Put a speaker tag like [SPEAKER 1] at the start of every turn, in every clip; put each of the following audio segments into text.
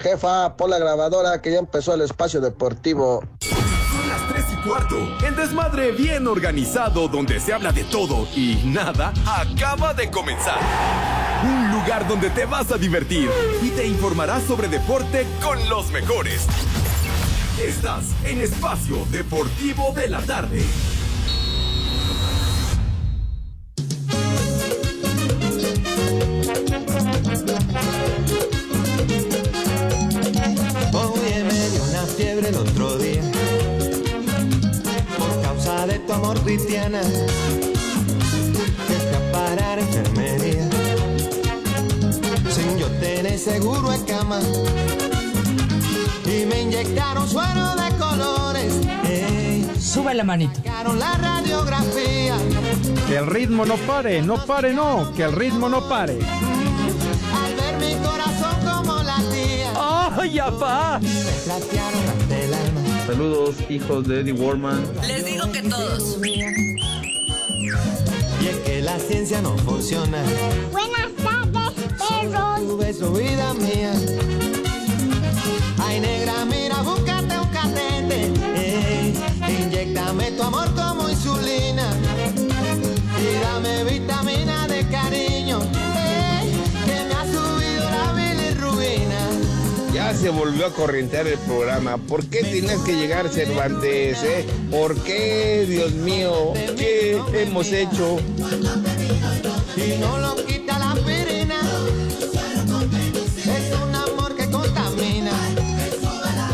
[SPEAKER 1] Jefa, pon la grabadora que ya empezó el espacio deportivo.
[SPEAKER 2] Son las 3 y cuarto. El desmadre bien organizado donde se habla de todo y nada acaba de comenzar. Un lugar donde te vas a divertir y te informarás sobre deporte con los mejores. Estás en Espacio Deportivo de la Tarde.
[SPEAKER 3] De amor cristiana. Deja parar enfermería sin yo tener seguro en cama y me inyectaron suero de colores. Ey,
[SPEAKER 4] Sube la manito.
[SPEAKER 3] la radiografía.
[SPEAKER 5] Que el ritmo no pare, no pare, no, que el ritmo no pare.
[SPEAKER 3] Al ver mi corazón como latía,
[SPEAKER 4] ¡Ay, apá!
[SPEAKER 3] me platearon.
[SPEAKER 6] Saludos, hijos de Eddie Warman.
[SPEAKER 7] Les digo que todos.
[SPEAKER 3] Y es que la ciencia no funciona.
[SPEAKER 8] Buenas tardes, perros.
[SPEAKER 3] Tu beso, vida mía. Ay, negra, mira, búscate un catete. Ey, inyectame tu amor como insulina. Y dame vitamina de cariño.
[SPEAKER 9] Ya se volvió a corrientear el programa. ¿Por qué tienes que llegar Cervantes? Eh? ¿Por qué, Dios mío? ¿Qué hemos hecho?
[SPEAKER 3] Y no lo quita la aspirina. Es un amor que contamina.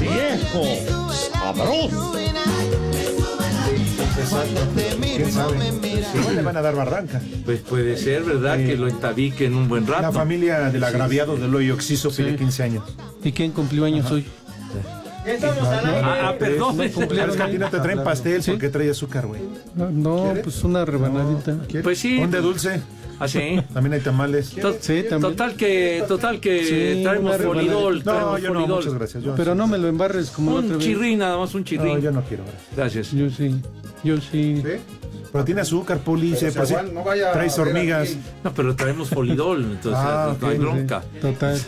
[SPEAKER 5] Viejo, sabroso. ¿Quién sabe? Igual le van a dar barranca.
[SPEAKER 6] Pues puede ser, ¿verdad?
[SPEAKER 5] Sí.
[SPEAKER 6] Que lo entabiquen un buen rato.
[SPEAKER 5] La familia del agraviado del hoyo Oxiso pide 15 años.
[SPEAKER 4] ¿Y quién cumplió años hoy?
[SPEAKER 6] Ah, ah, perdón.
[SPEAKER 5] Es que a ti no te traen pastel porque trae azúcar, güey.
[SPEAKER 4] No, no, pues una rebanadita.
[SPEAKER 5] ¿Quieres?
[SPEAKER 6] Pues sí.
[SPEAKER 5] Un de dulce.
[SPEAKER 6] Así.
[SPEAKER 5] También hay tamales.
[SPEAKER 6] To-
[SPEAKER 4] Sí, también.
[SPEAKER 6] Total que, total que
[SPEAKER 4] Sí,
[SPEAKER 6] traemos folidol.
[SPEAKER 5] No,
[SPEAKER 6] traemos
[SPEAKER 5] yo no, muchas gracias. Yo,
[SPEAKER 4] Pero no me lo embarres como la otra
[SPEAKER 6] Un chirrín, nada más un chirrín.
[SPEAKER 5] no, yo no quiero. gracias.
[SPEAKER 6] Gracias.
[SPEAKER 4] Yo sí, yo sí.
[SPEAKER 5] Pero tiene azúcar, Poli. se- por si traes hormigas.
[SPEAKER 6] No, pero traemos folidol, entonces
[SPEAKER 5] Ah,
[SPEAKER 6] no hay bronca.
[SPEAKER 4] Total.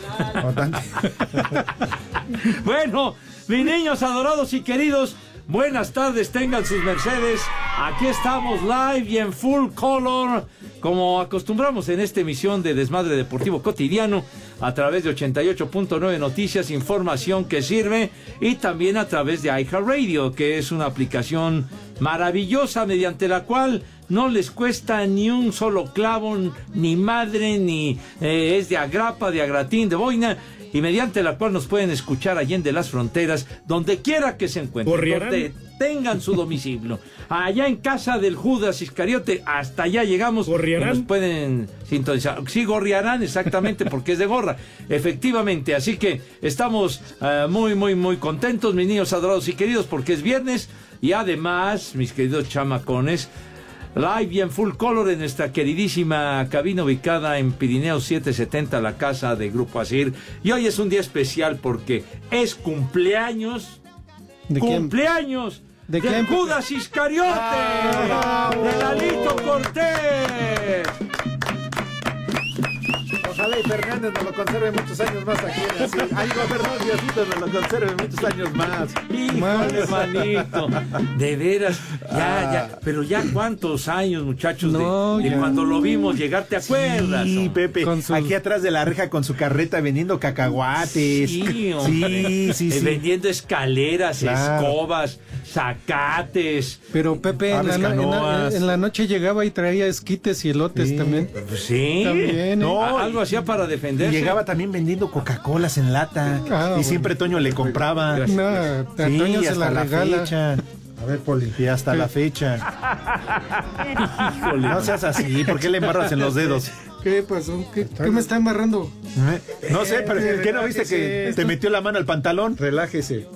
[SPEAKER 5] O tan-
[SPEAKER 6] Bueno, mis niños adorados y queridos, buenas tardes, tengan sus mercedes. Aquí estamos live y en full color, como acostumbramos en esta emisión de Desmadre Deportivo Cotidiano, a través de 88.9 Noticias, información que sirve, y también a través de iHeartRadio, que es una aplicación maravillosa mediante la cual no les cuesta ni un solo clavo, ni madre, ni eh, es de agrapa, de agratín, de boina, y mediante la cual nos pueden escuchar allende las fronteras, donde quiera que se encuentren, donde tengan su domicilio. Allá en casa del Judas Iscariote, hasta allá llegamos. Nos pueden sintonizar. Sí, gorriarán, exactamente, porque es de gorra. Efectivamente, así que estamos eh, muy, muy, muy contentos, mis niños adorados y queridos, porque es viernes. Y además, mis queridos chamacones, Live y en full color en nuestra queridísima cabina ubicada en Pirineo 770, la casa de Grupo Asir. Y hoy es un día especial porque es cumpleaños.
[SPEAKER 4] ¿De quién?
[SPEAKER 6] cumpleaños
[SPEAKER 4] ¿De quién?
[SPEAKER 6] Judas Iscariote. de Lalito Cortés.
[SPEAKER 5] Ojalá y Fernández nos lo conserve muchos años más aquí en cine. Ay, perdón, Diosito nos lo conserve muchos años más.
[SPEAKER 6] Híjole, manito. De veras, ya, ya. Pero ya cuántos años, muchachos, de-
[SPEAKER 4] No,
[SPEAKER 6] de,
[SPEAKER 4] ya.
[SPEAKER 6] cuando lo vimos llegar, ¿te acuerdas?
[SPEAKER 5] Sí? Pepe,
[SPEAKER 4] su-
[SPEAKER 5] aquí atrás de la reja con su carreta vendiendo cacahuates.
[SPEAKER 6] Sí, hombre.
[SPEAKER 5] sí, sí,
[SPEAKER 6] Eh,
[SPEAKER 5] sí.
[SPEAKER 6] Vendiendo escaleras,
[SPEAKER 5] Claro.
[SPEAKER 6] escobas, zacates.
[SPEAKER 4] Pero Pepe en la, en la- en la noche llegaba y traía esquites y elotes
[SPEAKER 5] Sí.
[SPEAKER 4] también.
[SPEAKER 6] Pues sí.
[SPEAKER 4] También, ¿eh?
[SPEAKER 5] No,
[SPEAKER 6] Algo hacía para
[SPEAKER 5] Y
[SPEAKER 6] defenderse.
[SPEAKER 5] llegaba también vendiendo Coca-Colas en lata.
[SPEAKER 4] Ah,
[SPEAKER 5] y
[SPEAKER 4] bueno.
[SPEAKER 5] siempre Toño le compraba.
[SPEAKER 4] No, a
[SPEAKER 5] Sí,
[SPEAKER 4] Toño
[SPEAKER 5] y
[SPEAKER 4] se
[SPEAKER 5] hasta
[SPEAKER 4] la regala.
[SPEAKER 5] fecha. A ver, Poli. Y hasta la fecha.
[SPEAKER 6] Híjole.
[SPEAKER 5] No seas así, ¿por qué le embarras en los dedos?
[SPEAKER 4] ¿Qué pasó? ¿Qué, qué me está embarrando?
[SPEAKER 5] ¿Eh? No sé, pero ¿qué no viste que te metió la mano al pantalón? Relájese.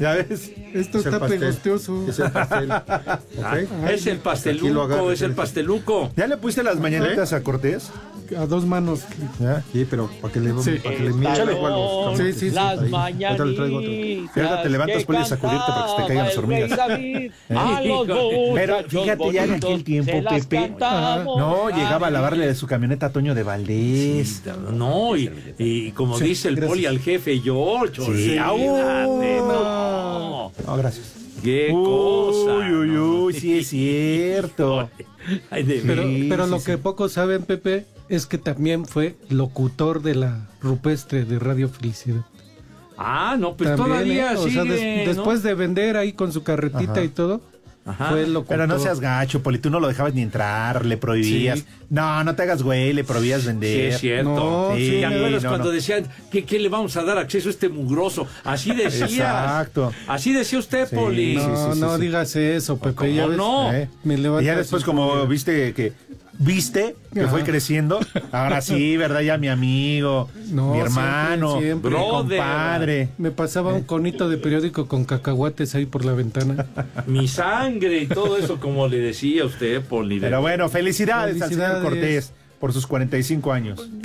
[SPEAKER 5] ¿Ya ves?
[SPEAKER 4] Esto
[SPEAKER 5] Es
[SPEAKER 4] está
[SPEAKER 5] pastel.
[SPEAKER 4] pegostioso.
[SPEAKER 5] Es el pastel.
[SPEAKER 6] Ah,
[SPEAKER 5] ¿Ok?
[SPEAKER 6] es el pasteluco, es el pasteluco.
[SPEAKER 5] ¿Ya le pusiste las mañanitas a Cortés?
[SPEAKER 4] A dos manos.
[SPEAKER 5] ¿Ya? Sí, pero para que le,
[SPEAKER 4] Sí.
[SPEAKER 5] para que le mire. Los-
[SPEAKER 4] Sí, sí, sí.
[SPEAKER 10] Las
[SPEAKER 5] Ahí. Ahorita le traigo otro. Y ahorita te levantas, puedes sacudirte para que se te caigan las hormigas.
[SPEAKER 10] David,
[SPEAKER 5] ¿Eh?
[SPEAKER 10] A los
[SPEAKER 5] Pero fíjate ya en aquel tiempo, Pepe. No, llegaba a lavarle de su camioneta a Toño de Valdés.
[SPEAKER 6] No, y, y como
[SPEAKER 5] Sí,
[SPEAKER 6] dice el
[SPEAKER 5] gracias.
[SPEAKER 6] poli al jefe George,
[SPEAKER 5] Sí.
[SPEAKER 6] no.
[SPEAKER 5] No, gracias.
[SPEAKER 6] Qué cosa.
[SPEAKER 5] Uy, uy, uy, sí es cierto.
[SPEAKER 6] Ay, de
[SPEAKER 4] Pero,
[SPEAKER 6] veras.
[SPEAKER 4] pero
[SPEAKER 5] sí,
[SPEAKER 4] lo
[SPEAKER 5] sí.
[SPEAKER 4] que pocos saben, Pepe, es que también fue locutor de la rupestre de Radio Felicidad.
[SPEAKER 6] Ah, no, pues
[SPEAKER 4] También,
[SPEAKER 6] todavía
[SPEAKER 4] ¿eh? O sea,
[SPEAKER 6] sigue,
[SPEAKER 4] des-
[SPEAKER 6] ¿no?
[SPEAKER 4] después de vender ahí con su carretita
[SPEAKER 5] Ajá.
[SPEAKER 4] y todo,
[SPEAKER 6] Ajá.
[SPEAKER 4] fue.
[SPEAKER 5] Pero no seas gacho, Poli, tú no lo dejabas ni entrar, le prohibías.
[SPEAKER 4] Sí.
[SPEAKER 5] No, no te hagas güey, le prohibías
[SPEAKER 6] Sí,
[SPEAKER 5] vender.
[SPEAKER 6] es cierto.
[SPEAKER 4] No,
[SPEAKER 5] sí,
[SPEAKER 6] ¿Te acuerdas
[SPEAKER 5] no,
[SPEAKER 6] cuando
[SPEAKER 5] no.
[SPEAKER 6] decían que qué le vamos a dar acceso a este mugroso? Así decía.
[SPEAKER 5] Exacto.
[SPEAKER 6] Así decía usted,
[SPEAKER 5] Sí,
[SPEAKER 6] Poli.
[SPEAKER 4] No,
[SPEAKER 5] sí, sí,
[SPEAKER 4] no
[SPEAKER 5] sí.
[SPEAKER 4] digas eso, Pepe.
[SPEAKER 6] ¿Cómo
[SPEAKER 4] ya ves,
[SPEAKER 6] no?
[SPEAKER 5] ¿Eh?
[SPEAKER 4] Me
[SPEAKER 5] Y ya después como- viste que viste que
[SPEAKER 4] Ajá.
[SPEAKER 5] fue creciendo, ahora sí, ¿verdad? Ya mi amigo,
[SPEAKER 4] No,
[SPEAKER 5] mi
[SPEAKER 4] siempre,
[SPEAKER 5] hermano,
[SPEAKER 4] siempre.
[SPEAKER 5] mi
[SPEAKER 6] Brother.
[SPEAKER 5] compadre.
[SPEAKER 4] Me pasaba un conito de periódico con cacahuates ahí por la ventana.
[SPEAKER 6] Mi sangre y todo eso, como le decía usted, Poli.
[SPEAKER 5] Pero bueno, felicidades, al señor
[SPEAKER 4] Felicidades.
[SPEAKER 5] Cortés por sus 45 años.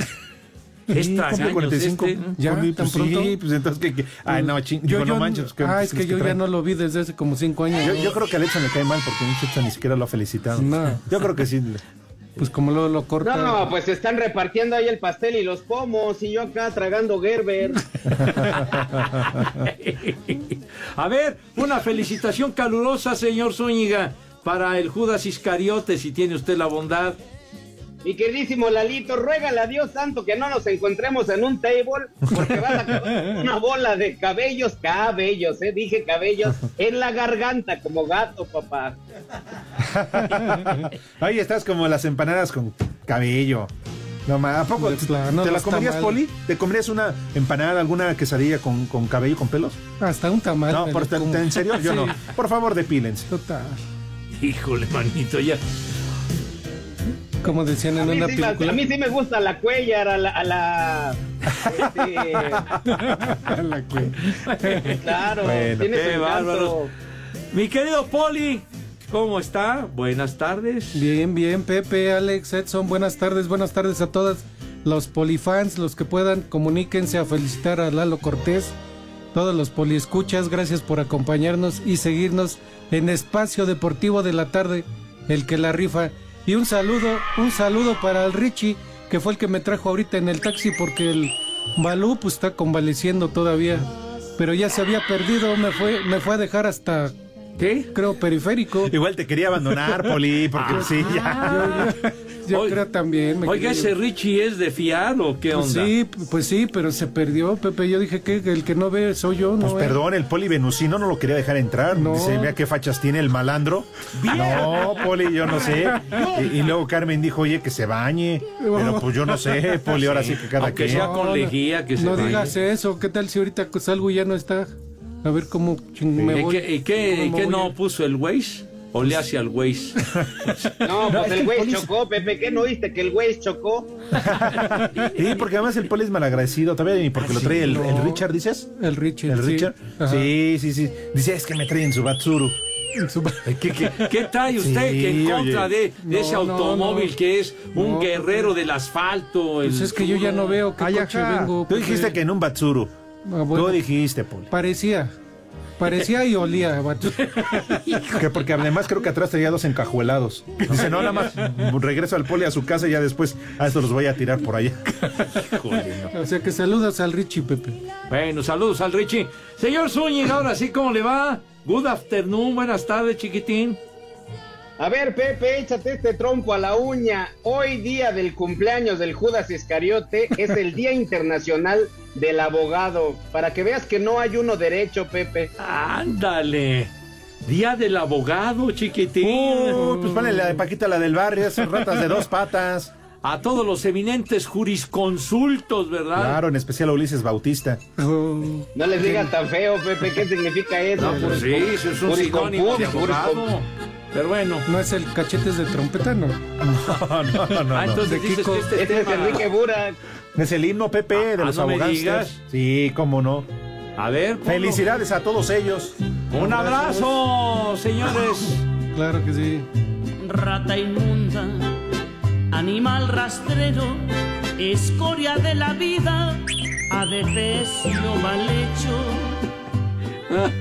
[SPEAKER 6] Es
[SPEAKER 5] Sí,
[SPEAKER 6] años
[SPEAKER 5] 45.
[SPEAKER 6] este.
[SPEAKER 4] ¿Ya?
[SPEAKER 5] Poli,
[SPEAKER 4] ¿Tan
[SPEAKER 5] pues
[SPEAKER 4] pronto?
[SPEAKER 5] Sí, pues entonces que, que- ay no, ching, digo, no manches. ¿qué-
[SPEAKER 4] ah, es
[SPEAKER 5] qué
[SPEAKER 4] que yo ya
[SPEAKER 5] traen?
[SPEAKER 4] no lo vi desde hace como cinco años.
[SPEAKER 5] Yo, yo creo que a Edson le cae mal porque Edson ni siquiera lo ha felicitado.
[SPEAKER 4] No.
[SPEAKER 5] Yo creo que sí.
[SPEAKER 4] Pues como lo, lo corta.
[SPEAKER 10] No, pues están repartiendo ahí el pastel y los pomos y yo acá tragando Gerber.
[SPEAKER 6] A ver, una felicitación calurosa, señor Zúñiga, para el Judas Iscariote, si tiene usted la bondad.
[SPEAKER 10] Mi queridísimo Lalito, ruégale a Dios santo que no nos encontremos en un table porque vas a acabar una bola de cabellos, cabellos, eh, dije cabellos, en la garganta como gato, papá.
[SPEAKER 5] Ahí estás como las empanadas con cabello. No, ma, ¿a poco
[SPEAKER 4] De
[SPEAKER 5] te,
[SPEAKER 4] plano,
[SPEAKER 5] te
[SPEAKER 4] no
[SPEAKER 5] la comerías,
[SPEAKER 4] mal.
[SPEAKER 5] Poli? ¿Te comerías una empanada, alguna quesadilla con, con cabello, con pelos?
[SPEAKER 4] Hasta un tamal.
[SPEAKER 5] No, por,
[SPEAKER 4] como.
[SPEAKER 5] ¿en serio? Yo
[SPEAKER 4] Sí,
[SPEAKER 5] no. Por favor, depílense.
[SPEAKER 4] Total.
[SPEAKER 6] Híjole, manito, ya.
[SPEAKER 4] Como decían en una
[SPEAKER 10] sí, me-
[SPEAKER 4] película.
[SPEAKER 10] a mí sí me gusta la cuellar, a la... A la este,
[SPEAKER 4] La que-
[SPEAKER 10] claro,
[SPEAKER 5] Bueno,
[SPEAKER 10] tiene
[SPEAKER 6] qué
[SPEAKER 10] su
[SPEAKER 6] bárbaros. Mi querido Poli, ¿cómo está? Buenas tardes.
[SPEAKER 4] Bien, bien, Pepe, Alex, Edson, buenas tardes, buenas tardes a todas los polifans, los que puedan, comuníquense a felicitar a Lalo Cortés, todos los poliescuchas, gracias por acompañarnos y seguirnos en Espacio Deportivo de la Tarde, el que la rifa. Y un saludo, un saludo para el Richie, que fue el que me trajo ahorita en el taxi, porque el Balú pues está convaleciendo todavía, pero ya se había perdido, me fue, me fue a dejar hasta,
[SPEAKER 6] ¿Qué?
[SPEAKER 4] creo, periférico.
[SPEAKER 5] Igual te quería abandonar, Poli, porque sí, ya.
[SPEAKER 4] Yo, yo- yo
[SPEAKER 6] Oiga-
[SPEAKER 4] creo también. me
[SPEAKER 6] Oiga, ¿ese Richie es de fiar o qué
[SPEAKER 4] Pues
[SPEAKER 6] onda?
[SPEAKER 4] sí, pues sí, pero se perdió, Pepe. Yo dije que el que no ve soy yo,
[SPEAKER 5] Pues
[SPEAKER 4] no. eh.
[SPEAKER 5] perdón, el Poli Venusino no lo quería dejar entrar.
[SPEAKER 4] No.
[SPEAKER 5] Dice, mira qué fachas tiene el malandro. No, Poli, yo no sé. Y, y luego Carmen dijo, oye, que se bañe. Pero pues yo no sé, Poli, ahora sí que cada
[SPEAKER 6] Aunque
[SPEAKER 5] quien.
[SPEAKER 6] sea con lejía, que se
[SPEAKER 4] No digas eso. ¿Qué tal si ahorita salgo y ya no está? A ver cómo me
[SPEAKER 6] ¿Y
[SPEAKER 4] voy.
[SPEAKER 6] qué, y qué-
[SPEAKER 4] ¿Cómo
[SPEAKER 6] y qué
[SPEAKER 4] voy
[SPEAKER 6] no
[SPEAKER 4] a-
[SPEAKER 6] puso el Waze? ¿O le hace al Waze?
[SPEAKER 10] No, pues
[SPEAKER 5] es que
[SPEAKER 10] el
[SPEAKER 5] el
[SPEAKER 10] güey chocó, Pepe, ¿qué no viste que el güey chocó?
[SPEAKER 5] Sí, porque además el Poli es malagradecido. Todavía ni porque lo trae el, el Richard, ¿dices?
[SPEAKER 4] El Richard.
[SPEAKER 5] ¿El
[SPEAKER 4] sí.
[SPEAKER 5] Richard?
[SPEAKER 4] Ajá.
[SPEAKER 5] Sí, sí, sí. Dice, es que me traen su Batsuru.
[SPEAKER 4] Su-
[SPEAKER 6] ¿Qué, qué, qué trae usted
[SPEAKER 5] Sí,
[SPEAKER 6] que en contra
[SPEAKER 5] oye.
[SPEAKER 6] de, de ese
[SPEAKER 4] No,
[SPEAKER 6] automóvil
[SPEAKER 4] no.
[SPEAKER 6] que es un
[SPEAKER 4] No,
[SPEAKER 6] guerrero del asfalto? el
[SPEAKER 4] Pues es que yo ya no veo qué
[SPEAKER 5] Ay,
[SPEAKER 4] coche vengo.
[SPEAKER 5] Tú dijiste que en un Batsuru.
[SPEAKER 4] Ah, bueno,
[SPEAKER 5] Tú dijiste, Poli.
[SPEAKER 4] Parecía. Parecía y olía. vato.
[SPEAKER 5] Que porque además creo que atrás traía dos encajuelados. Dice, no, nada más regreso al Poli a su casa y ya después a estos los voy a tirar por allá.
[SPEAKER 4] o sea que saludas al Richie, Pepe.
[SPEAKER 6] Bueno, saludos al Richie. Señor Zúñiga, ahora sí, ¿cómo le va? Good afternoon, buenas tardes, chiquitín.
[SPEAKER 10] A ver, Pepe, échate este trompo a la uña. Hoy, día del cumpleaños del Judas Iscariote, es el Día Internacional del Abogado. Para que veas que no hay uno derecho, Pepe.
[SPEAKER 6] Ándale. Día del abogado, chiquitín.
[SPEAKER 5] Uh, pues ponle la de Paquita, la del barrio, esas ratas de dos patas.
[SPEAKER 6] A todos los eminentes jurisconsultos, ¿verdad?
[SPEAKER 5] Claro, en especial a Ulises Bautista.
[SPEAKER 4] Oh,
[SPEAKER 10] No les digas tan feo, Pepe, ¿qué significa eso?
[SPEAKER 6] No, pues sí, eso es un sinónimo de abogado. Pero bueno.
[SPEAKER 4] No es el cachetes de trompeta, no.
[SPEAKER 5] No, no, no.
[SPEAKER 6] Ah, entonces
[SPEAKER 4] De
[SPEAKER 6] dices
[SPEAKER 4] Kiko.
[SPEAKER 6] que este
[SPEAKER 10] Este es
[SPEAKER 6] tema-
[SPEAKER 10] Enrique Burak.
[SPEAKER 5] Es el himno Pepe de
[SPEAKER 6] Ah,
[SPEAKER 5] los
[SPEAKER 6] no me
[SPEAKER 5] abogados.
[SPEAKER 6] digas.
[SPEAKER 5] Sí, cómo no.
[SPEAKER 6] A ver. ponlo.
[SPEAKER 5] Felicidades a todos ellos.
[SPEAKER 6] Un abrazo, señores.
[SPEAKER 4] Claro que sí.
[SPEAKER 11] rata inmunda, animal rastrero, escoria de la vida, adefesio mal hecho,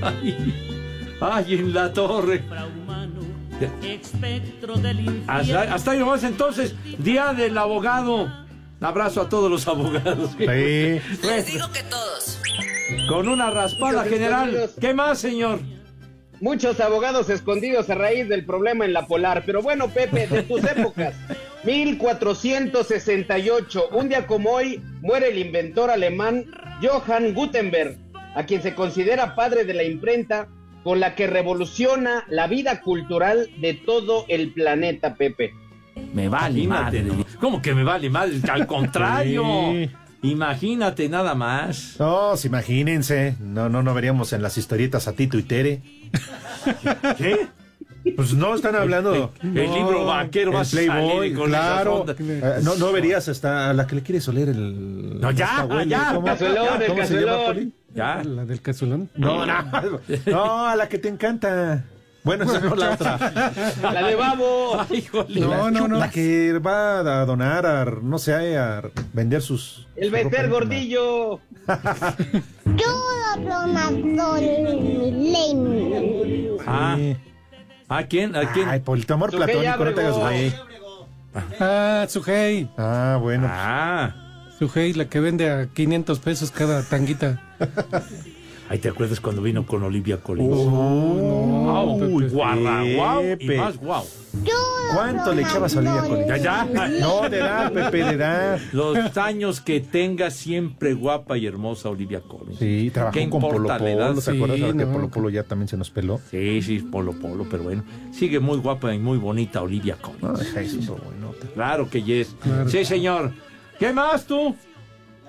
[SPEAKER 6] Ay, ay, en la torre. Hasta, hasta ahí nomás entonces, Día del Abogado. Un abrazo a todos los abogados.
[SPEAKER 5] Sí.
[SPEAKER 7] Les digo que todos.
[SPEAKER 6] Con una raspada general. ¿Qué más, señor?
[SPEAKER 10] Muchos abogados escondidos a raíz del problema en la polar. Pero bueno, Pepe, de tus épocas. 1468. Un día como hoy muere el inventor alemán Johann Gutenberg, a quien se considera padre de la imprenta, con la que revoluciona la vida cultural de todo el planeta, Pepe.
[SPEAKER 6] Me vale madre. ¿Cómo que me vale madre? Al contrario.
[SPEAKER 5] Sí.
[SPEAKER 6] Imagínate nada más.
[SPEAKER 5] No, sí, imagínense. No, no, no veríamos en las historietas a Tito y Tere.
[SPEAKER 6] ¿Qué?
[SPEAKER 5] Pues no están hablando.
[SPEAKER 6] El libro vaquero va a
[SPEAKER 5] Playboy,
[SPEAKER 6] salir con
[SPEAKER 5] claro. Eh, no, no verías hasta a la que le quieres oler el.
[SPEAKER 6] No, ya, ya.
[SPEAKER 5] ¿Cómo,
[SPEAKER 10] Cazuelón, el
[SPEAKER 5] ¿cómo se llama,
[SPEAKER 10] cazuelón.
[SPEAKER 5] Poli?
[SPEAKER 6] Ya.
[SPEAKER 4] La del casulón.
[SPEAKER 5] No, no. No, a la que te encanta. Bueno, esa no la otra.
[SPEAKER 10] La de Babo.
[SPEAKER 6] Ay, híjole.
[SPEAKER 4] No, no, no.
[SPEAKER 5] La que va a donar a, no sé, a vender sus.
[SPEAKER 10] El
[SPEAKER 5] íntima.
[SPEAKER 10] Gordillo.
[SPEAKER 8] Lame.
[SPEAKER 6] Ah, ¿a quién? ¿A quién?
[SPEAKER 5] Ay, por el tu amor platónico, no te hagas güey.
[SPEAKER 4] Ah, Sujei.
[SPEAKER 5] Ah, bueno.
[SPEAKER 6] Ah.
[SPEAKER 4] Sujei, la que vende a 500 pesos cada tanguita.
[SPEAKER 6] Ahí te acuerdas cuando vino con Olivia Collins.
[SPEAKER 4] no,
[SPEAKER 6] Uy, guarra, guau, y más guau.
[SPEAKER 5] ¿Cuánto le echabas a Olivia Collins?
[SPEAKER 6] Ya, ya.
[SPEAKER 5] No, de edad, Pepe, de edad.
[SPEAKER 6] Los años que tenga siempre guapa y hermosa Olivia Collins.
[SPEAKER 5] Sí,
[SPEAKER 6] ¿Qué
[SPEAKER 5] trabajó con Polo Polo,
[SPEAKER 6] edad?
[SPEAKER 5] ¿te acuerdas?
[SPEAKER 4] Sí,
[SPEAKER 5] Ahora que
[SPEAKER 4] no,
[SPEAKER 5] Polo
[SPEAKER 4] que-
[SPEAKER 5] Polo ya también se nos peló.
[SPEAKER 6] Sí, sí, polo, polo, pero bueno. Sigue muy guapa y muy bonita Olivia Collins.
[SPEAKER 5] No, deja eso, bueno.
[SPEAKER 6] Claro que yes.
[SPEAKER 4] Claro.
[SPEAKER 6] Sí, señor. ¿Qué más tú?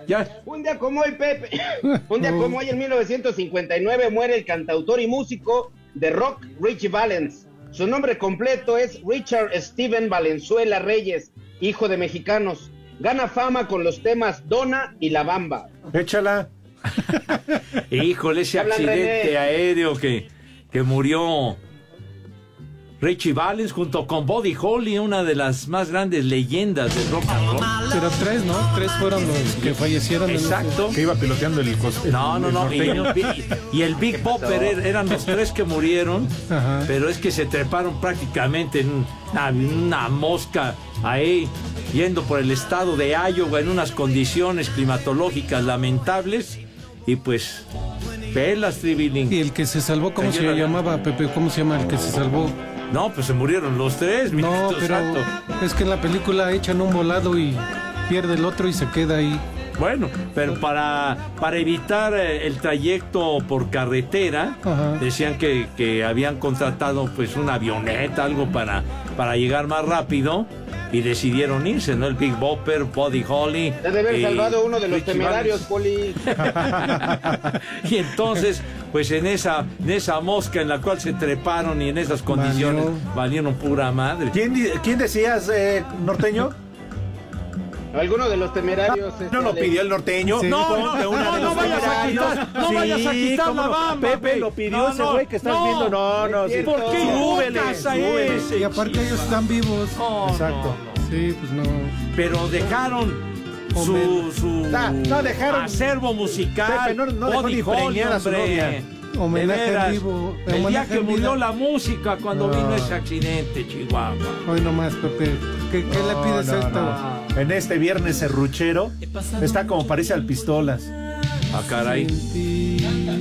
[SPEAKER 6] Ya.
[SPEAKER 10] Un día como hoy, Pepe. Un día como hoy, en 1959, muere el cantautor y músico de rock Richie Valens. Su nombre completo es Richard Steven Valenzuela Reyes, hijo de mexicanos. Gana fama con los temas Dona y La Bamba.
[SPEAKER 5] Échala.
[SPEAKER 6] Híjole, ese
[SPEAKER 10] Hablan,
[SPEAKER 6] accidente
[SPEAKER 10] René.
[SPEAKER 6] aéreo que, que murió Richie Valens junto con Buddy Holly, una de las más grandes leyendas del rock and roll.
[SPEAKER 4] Pero tres, ¿no? Tres fueron los que fallecieron. en
[SPEAKER 6] Exacto.
[SPEAKER 5] Que iba piloteando el cos-
[SPEAKER 6] No, no,
[SPEAKER 5] el
[SPEAKER 6] no. Y, el Big Bopper er- eran los tres que murieron,
[SPEAKER 4] Ajá.
[SPEAKER 6] pero es que se treparon prácticamente en una, una mosca ahí, yendo por el estado de Iowa en unas condiciones climatológicas lamentables. Y pues, pelas, Tribilín.
[SPEAKER 4] Y el que se salvó, ¿cómo se
[SPEAKER 6] Señora-
[SPEAKER 4] llamaba, Pepe? ¿Cómo se llama el que se salvó?
[SPEAKER 6] No, pues se murieron los tres, mi
[SPEAKER 4] No, pero
[SPEAKER 6] santo.
[SPEAKER 4] es que en la película echan un volado y pierde el otro y se queda ahí.
[SPEAKER 6] Bueno, pero para, para evitar eh, el trayecto por carretera,
[SPEAKER 4] Ajá.
[SPEAKER 6] decían que, que habían contratado pues una avioneta, algo para, para llegar más rápido y decidieron irse, ¿no? El Big Bopper, Buddy Holly.
[SPEAKER 10] Debe haber
[SPEAKER 6] y
[SPEAKER 10] salvado uno de los
[SPEAKER 6] Richie
[SPEAKER 10] temerarios. Poli.
[SPEAKER 6] y entonces, pues en esa, en esa mosca en la cual se treparon y en esas condiciones
[SPEAKER 4] Valió.
[SPEAKER 6] valieron pura madre.
[SPEAKER 5] ¿Quién, di- quién decías, eh, norteño?
[SPEAKER 10] Alguno de los temerarios.
[SPEAKER 5] No lo pidió el norteño.
[SPEAKER 4] Sí.
[SPEAKER 6] No, no, no,
[SPEAKER 5] de
[SPEAKER 6] no
[SPEAKER 5] los
[SPEAKER 6] vayas a quitar, no vayas a quitar la
[SPEAKER 5] no.
[SPEAKER 6] bamba,
[SPEAKER 5] Pepe lo pidió
[SPEAKER 6] No,
[SPEAKER 5] ese
[SPEAKER 6] no,
[SPEAKER 5] güey que estás
[SPEAKER 6] no.
[SPEAKER 5] viendo. No, no. Sí.
[SPEAKER 6] ¿Por qué invocas a ese?
[SPEAKER 4] Y aparte ellos están vivos.
[SPEAKER 6] No,
[SPEAKER 5] Exacto.
[SPEAKER 6] no, no.
[SPEAKER 4] Sí, pues no.
[SPEAKER 6] pero dejaron su, su
[SPEAKER 5] Ah, no, dejaron-
[SPEAKER 6] acervo musical.
[SPEAKER 5] Pepe, no- no dejó ni preñar a su novia.
[SPEAKER 4] Homenaje
[SPEAKER 6] veras,
[SPEAKER 4] vivo.
[SPEAKER 6] El día
[SPEAKER 4] homenaje
[SPEAKER 6] que
[SPEAKER 4] en
[SPEAKER 6] murió la música cuando
[SPEAKER 5] No.
[SPEAKER 6] vino ese accidente, Chihuahua.
[SPEAKER 4] Hoy nomás, Pepe. ¿Qué, qué le pides
[SPEAKER 5] No,
[SPEAKER 4] a
[SPEAKER 5] no,
[SPEAKER 4] esto?
[SPEAKER 5] No. En este viernes serruchero está como parece al pistolas.
[SPEAKER 6] Ah, caray.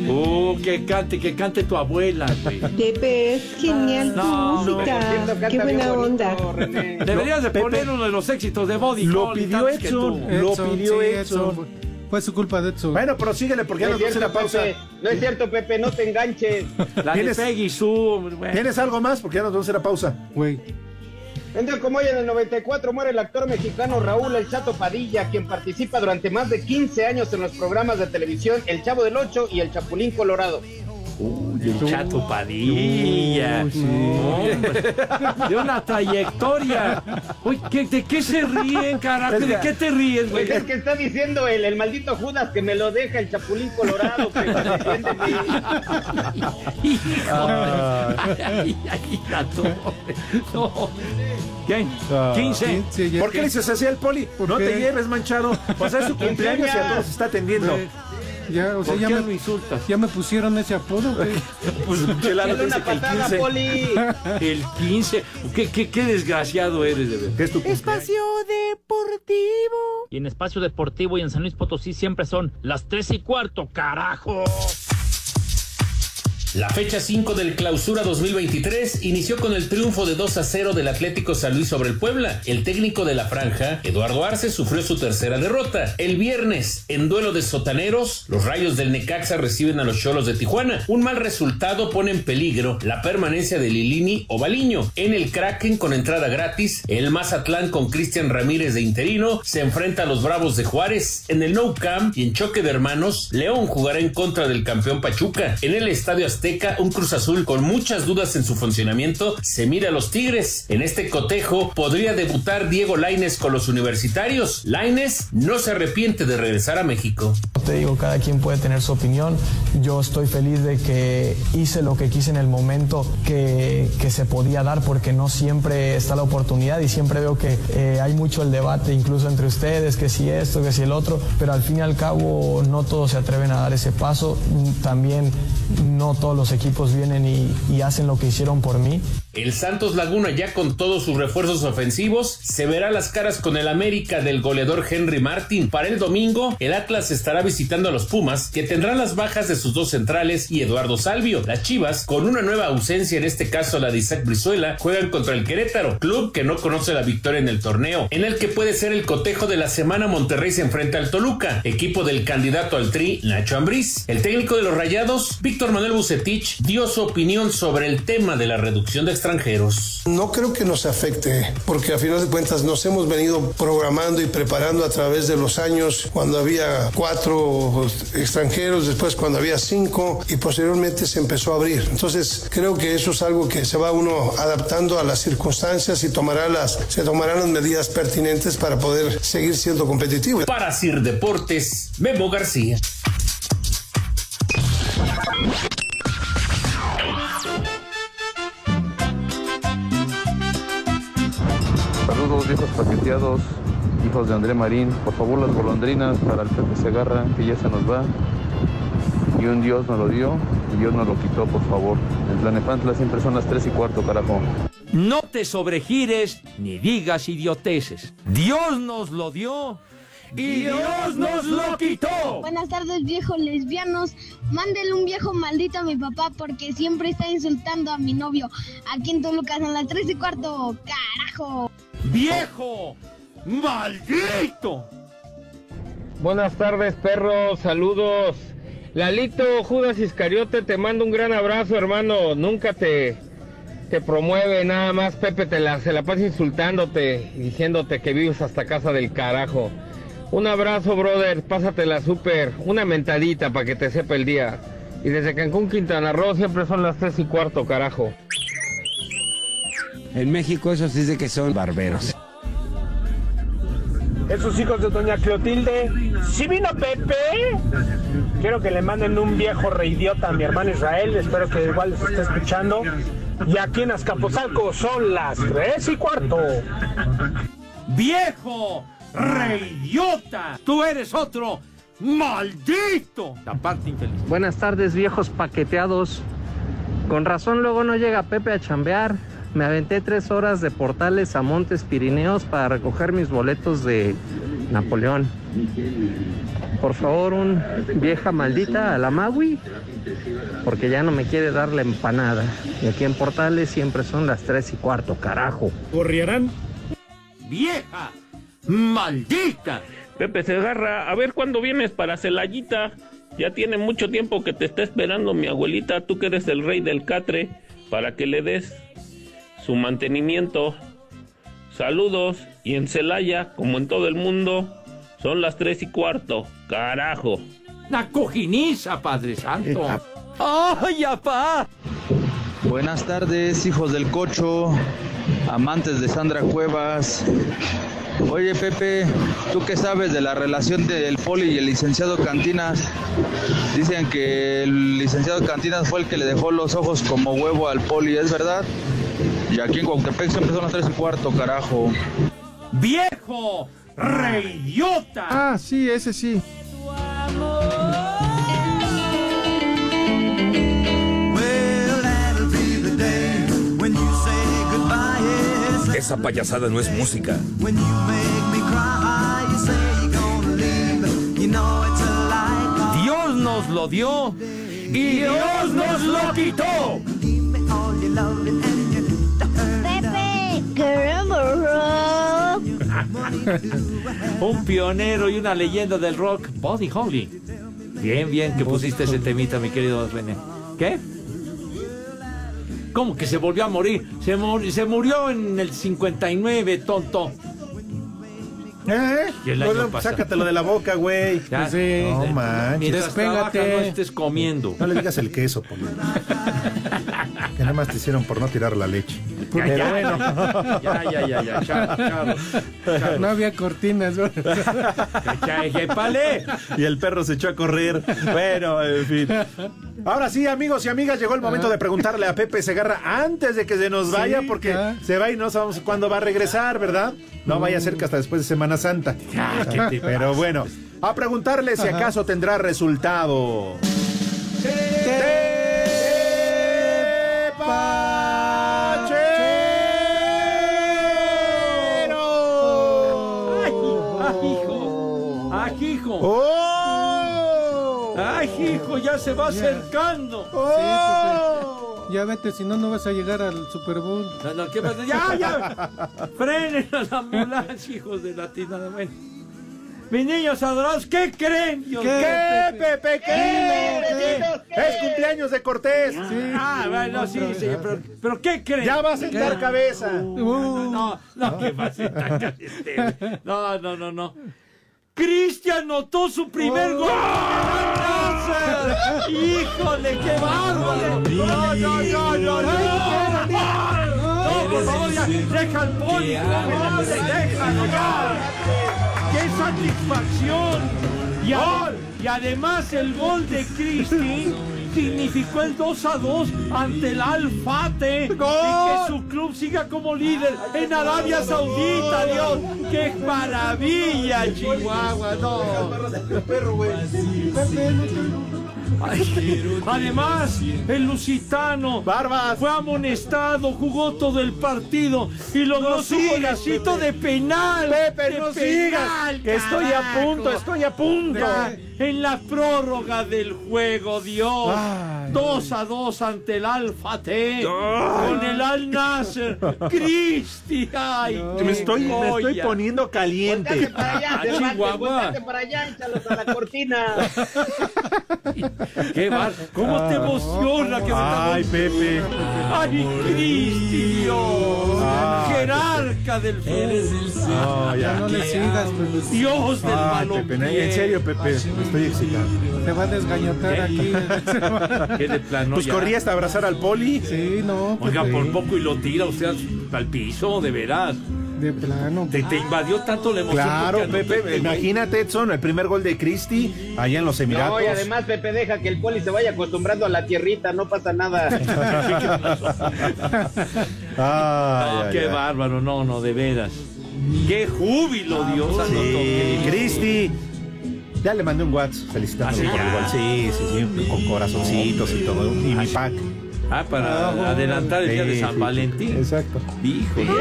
[SPEAKER 6] Uh, que cante, que cante tu abuela, güey.
[SPEAKER 12] Pepe, es genial tu
[SPEAKER 6] No, no.
[SPEAKER 12] música.
[SPEAKER 10] Canta
[SPEAKER 12] Qué buena
[SPEAKER 10] bonito,
[SPEAKER 12] onda.
[SPEAKER 10] René.
[SPEAKER 6] Deberías de
[SPEAKER 5] Pepe.
[SPEAKER 6] poner uno de los éxitos de Body
[SPEAKER 5] Lo pidió Edson. Lo pidió
[SPEAKER 4] sí,
[SPEAKER 5] Edson.
[SPEAKER 4] Fue su culpa de Edson.
[SPEAKER 5] Bueno, pero síguele porque ya
[SPEAKER 10] No
[SPEAKER 5] nos
[SPEAKER 10] es
[SPEAKER 5] vamos a ir a
[SPEAKER 10] cierto,
[SPEAKER 5] pausa.
[SPEAKER 10] Pepe. No es cierto, Pepe, no te enganches.
[SPEAKER 6] La de
[SPEAKER 5] ¿Tienes-
[SPEAKER 6] Peggy Sue, güey.
[SPEAKER 5] ¿Tienes algo más? Porque ya nos vamos a ir a pausa.
[SPEAKER 4] Güey.
[SPEAKER 10] Un día como hoy en el 94 muere el actor mexicano Raúl El Chato Padilla, quien participa durante más de 15 años en los programas de televisión El Chavo del Ocho y El Chapulín Colorado.
[SPEAKER 6] Uy, el Chato Padilla. Hombre, de una trayectoria. Uy, ¿qué- ¿de qué se ríen, carajo? ¿De qué te ríes, güey?
[SPEAKER 10] Pues es que está diciendo el, el maldito Judas que me lo deja el Chapulín Colorado. Que
[SPEAKER 6] de- Ay, ay, torre. No. ¿Qué? 15.
[SPEAKER 5] ¿Por qué le dices así al poli? No
[SPEAKER 4] qué?
[SPEAKER 5] te lleves, manchado. Pues es su cumpleaños y a todos está atendiendo.
[SPEAKER 4] Ya, o sea,
[SPEAKER 6] ¿Por
[SPEAKER 4] ya
[SPEAKER 6] qué
[SPEAKER 4] me,
[SPEAKER 6] lo insultas?
[SPEAKER 4] ya me pusieron ese apodo. güey.
[SPEAKER 5] Pues Chelano dice
[SPEAKER 10] una
[SPEAKER 5] que el
[SPEAKER 10] patada,
[SPEAKER 5] 15.
[SPEAKER 10] Poli.
[SPEAKER 6] El 15. ¿Qué, qué, qué desgraciado eres, de verdad.
[SPEAKER 5] ¿Qué es tu cumpleaños?
[SPEAKER 13] Y en Espacio Deportivo y en San Luis Potosí siempre son las tres y cuarto, carajo.
[SPEAKER 14] La fecha 5 del Clausura 2023 inició con el triunfo de 2 a 0 del Atlético San Luis sobre el Puebla. El técnico de la franja, Eduardo Arce, sufrió su tercera derrota. El viernes, en duelo de sotaneros, los Rayos del Necaxa reciben a los Cholos de Tijuana. Un mal resultado pone en peligro la permanencia de Lilini o Baliño. En el Kraken, con entrada gratis, el Mazatlán con Cristian Ramírez de interino se enfrenta a los Bravos de Juárez. En el Nou Camp y en choque de hermanos, León jugará en contra del campeón Pachuca. En el Estadio Azteca, un Cruz Azul con muchas dudas en su funcionamiento se mira a los Tigres. En este cotejo podría debutar Diego Laines con los universitarios. Laines no se arrepiente de regresar a México.
[SPEAKER 15] Te digo, cada quien puede tener su opinión. Yo estoy feliz de que hice lo que quise en el momento que, que se podía dar porque no siempre está la oportunidad y siempre veo que eh, hay mucho el debate incluso entre ustedes, que si esto, que si el otro, pero al fin y al cabo no todos se atreven a dar ese paso. También no todos los equipos vienen y, hacen lo que hicieron por mí.
[SPEAKER 14] El Santos Laguna ya con todos sus refuerzos ofensivos se verá las caras con el América del goleador Henry Martin. Para el domingo, el Atlas estará visitando a los Pumas, que tendrán las bajas de sus dos centrales y Eduardo Salvio. Las Chivas, con una nueva ausencia, en este caso la de Isaac Brizuela, juegan contra el Querétaro, club que no conoce la victoria en el torneo, en el que puede ser el cotejo de la semana Monterrey se enfrenta al Toluca, equipo del candidato al Tri, Nacho Ambriz. El técnico de los Rayados, Víctor Manuel Bucetich, dio su opinión sobre el tema de la reducción de extranjeros.
[SPEAKER 16] No creo que nos afecte, porque a final de cuentas nos hemos venido programando y preparando a través de los años, cuando había cuatro extranjeros, después cuando había cinco y posteriormente se empezó a abrir. Entonces creo que eso es algo que se va uno adaptando a las circunstancias y tomará las, se tomarán las medidas pertinentes para poder seguir siendo competitivo.
[SPEAKER 14] Para Sir Deportes, Memo García.
[SPEAKER 17] Viejos paqueteados, hijos de André Marín. Por favor las golondrinas para el Pepe Segarra, que ya se nos va. Y un Dios nos lo dio y Dios nos lo quitó, por favor. En Tlanepantla siempre son las tres y cuarto, carajo.
[SPEAKER 6] No te sobregires ni digas idioteces. Dios nos lo dio y Dios nos lo quitó.
[SPEAKER 8] Buenas tardes, viejos lesbianos. Mándele un viejo maldito a mi papá porque siempre está insultando a mi novio. Aquí en Toluca son las 3 y cuarto. ¡Carajo!
[SPEAKER 6] ¡Viejo! ¡Maldito!
[SPEAKER 18] Buenas tardes, perros, saludos. Lalito, Judas Iscariote, te mando un gran abrazo, hermano. Nunca te, te promueve, nada más Pepe te la, se la pasa insultándote diciéndote que vives hasta casa del carajo. Un abrazo, brother, pásatela súper. Una mentadita para que te sepa el día. Y desde Cancún, Quintana Roo, siempre son las tres y cuarto, carajo.
[SPEAKER 19] En México eso sí dice que son barberos.
[SPEAKER 20] Esos hijos de doña Clotilde. ¿Sí vino Pepe? Quiero que le manden un viejo reidiota a mi hermano Israel. Espero que igual les esté escuchando. Y aquí en Azcapotzalco son las tres y cuarto.
[SPEAKER 6] ¡Viejo! ¡Reidiota! ¡Tú eres otro! ¡Maldito! La parte infeliz.
[SPEAKER 21] Buenas tardes, viejos paqueteados. Con razón luego no llega Pepe a chambear. Me aventé tres horas de portales a Montes Pirineos para recoger mis boletos de Napoleón. Por favor, un vieja maldita a la Magui, porque ya no me quiere dar la empanada. Y aquí en Portales siempre son las tres y cuarto, carajo.
[SPEAKER 20] ¿Corrierán?
[SPEAKER 6] ¡Vieja! ¡Maldita!
[SPEAKER 22] Pepe Segarra, a ver cuándo vienes para Celayita. Ya tiene mucho tiempo que te está esperando mi abuelita, tú que eres el rey del catre, para que le des su mantenimiento. Saludos y en Celaya, como en todo el mundo, son las tres y cuarto. Carajo.
[SPEAKER 6] ¡La cojiniza, Padre Santo! ¡Ay, apá!
[SPEAKER 23] Buenas tardes, hijos del cocho, amantes de Sandra Cuevas. Oye, Pepe, ¿tú qué sabes de la relación del Poli y el licenciado Cantinas? Dicen que el licenciado Cantinas fue el que le dejó los ojos como huevo al Poli, ¿es verdad? Y aquí en Cuauhtémoc siempre son las tres y cuarto, carajo.
[SPEAKER 6] ¡Viejo! ¡Reyota!
[SPEAKER 24] Ah, sí, ese sí.
[SPEAKER 25] Esa payasada no es música.
[SPEAKER 6] Dios nos lo dio y Dios nos lo quitó. Un pionero y una leyenda del rock, Buddy Holly. Bien, bien que pusiste ese temita, mi querido René. ¿Qué? ¿Cómo que se volvió a morir? Se, mur- se murió en el 59, tonto.
[SPEAKER 5] ¿Eh?
[SPEAKER 6] Y el año
[SPEAKER 5] Bueno,
[SPEAKER 6] pasado.
[SPEAKER 5] sácatelo de la boca, güey.
[SPEAKER 6] Ya.
[SPEAKER 4] Sí.
[SPEAKER 5] No manches.
[SPEAKER 6] Trabajas, no estés comiendo.
[SPEAKER 5] No le digas el queso, Poli. que nada más te hicieron por no tirar la leche.
[SPEAKER 6] Ya,
[SPEAKER 5] Pero
[SPEAKER 6] ya,
[SPEAKER 5] bueno.
[SPEAKER 6] ya, ya, ya, Charlos, Charlos.
[SPEAKER 4] No había cortinas.
[SPEAKER 6] pale.
[SPEAKER 5] Y el perro se echó a correr. Bueno, en fin. Ahora sí, amigos y amigas, llegó el momento de preguntarle a Pepe Segarra antes de que se nos vaya,
[SPEAKER 4] Sí,
[SPEAKER 5] porque se va y no sabemos cuándo va a regresar, ¿verdad? No vaya a ser que hasta después de Semana Santa.
[SPEAKER 6] Ya, ¿qué te
[SPEAKER 5] Pero bueno, a preguntarle si acaso tendrá resultado.
[SPEAKER 6] ¡Ay, ay, hijo! ¡Ay, hijo!
[SPEAKER 5] ¡Oh!
[SPEAKER 6] ¡Ay, hijo! ¡Ya se va acercando!
[SPEAKER 4] Sí, Pepe. Ya vete, si no, no vas a llegar al Super Bowl.
[SPEAKER 6] No, no, ¿qué pasa? ¡Ya, ya! ¡Frenen a la ambulancia, hijos de la tina! Bueno. Mis niños adorados, ¿qué creen? Dios?
[SPEAKER 5] ¿Qué, Pepe? ¿Qué?
[SPEAKER 6] ¿Qué?
[SPEAKER 5] Es cumpleaños de Cortés.
[SPEAKER 6] Ah, bueno, sí, sí, pero, pero ¿qué creen?
[SPEAKER 5] Ya va a sentar cabeza.
[SPEAKER 6] No, no, ¿qué va a sentar cabeza? No, no, no, no. Cristian notó su primer gol. ¡Híjole, qué bárbaro! No, no, no, no, no. No, por favor, ya, deja al favor, déjalo ya. ¡Qué satisfacción! Y, a- y además el gol de Cristi significó el 2 a 2 ante el Al-Fate y que su club siga como líder en Arabia Saudita, Dios. ¡Qué maravilla, Chihuahua! No. Ay, Además, el lusitano fue amonestado, jugó todo el partido y logró
[SPEAKER 5] No
[SPEAKER 6] su de penal.
[SPEAKER 5] Pepe,
[SPEAKER 6] de
[SPEAKER 5] no
[SPEAKER 6] penal,
[SPEAKER 5] sigas, estoy a punto, estoy a punto.
[SPEAKER 6] En la prórroga del juego, Dios.
[SPEAKER 5] Ay.
[SPEAKER 6] 2 a 2 ante el Alfa T. Con el Al Nasser. Cristi. Ay, qué
[SPEAKER 5] Me estoy, me estoy poniendo caliente.
[SPEAKER 10] para allá,
[SPEAKER 6] Ah, Chihuahua.
[SPEAKER 10] para allá, échalos a la cortina.
[SPEAKER 6] Qué bar- ¿Cómo te emociona que
[SPEAKER 5] Ay, Pepe.
[SPEAKER 6] ¡Ay, Cristi!
[SPEAKER 5] Ay,
[SPEAKER 6] Jerarca del fútbol.
[SPEAKER 5] No,
[SPEAKER 4] Ya
[SPEAKER 5] ya.
[SPEAKER 4] no le sigas.
[SPEAKER 6] Dios del balón.
[SPEAKER 5] Pepe, en serio, Pepe, excitando.
[SPEAKER 4] Te va a desgañotar
[SPEAKER 6] ¿Qué?
[SPEAKER 4] aquí.
[SPEAKER 6] ¿Qué de plano
[SPEAKER 5] Pues
[SPEAKER 6] ya?
[SPEAKER 5] corrí hasta abrazar al poli.
[SPEAKER 4] Sí, no.
[SPEAKER 6] Oiga,
[SPEAKER 4] Pepe.
[SPEAKER 6] por poco y lo tira usted al- al piso, de veras.
[SPEAKER 4] De plano.
[SPEAKER 6] Te, te invadió tanto la emoción.
[SPEAKER 5] Claro, Pepe, imagínate, Edson, el primer gol de Cristi allá en los Emiratos.
[SPEAKER 10] No, y además Pepe deja que el poli se vaya acostumbrando a la tierrita, no pasa nada.
[SPEAKER 6] No, qué bárbaro, no, no, de veras. Qué júbilo, Dios. anotó,
[SPEAKER 5] Sí, Cristi. Ya le mandé un WhatsApp felicitándolo
[SPEAKER 6] ¿Ah, sí?
[SPEAKER 5] por el gol. Sí, sí, sí, con corazoncitos y todo. Y mi pack.
[SPEAKER 6] Ah, para adelantar el día de San
[SPEAKER 5] sí,
[SPEAKER 6] Valentín.
[SPEAKER 5] Exacto.
[SPEAKER 6] Híjole.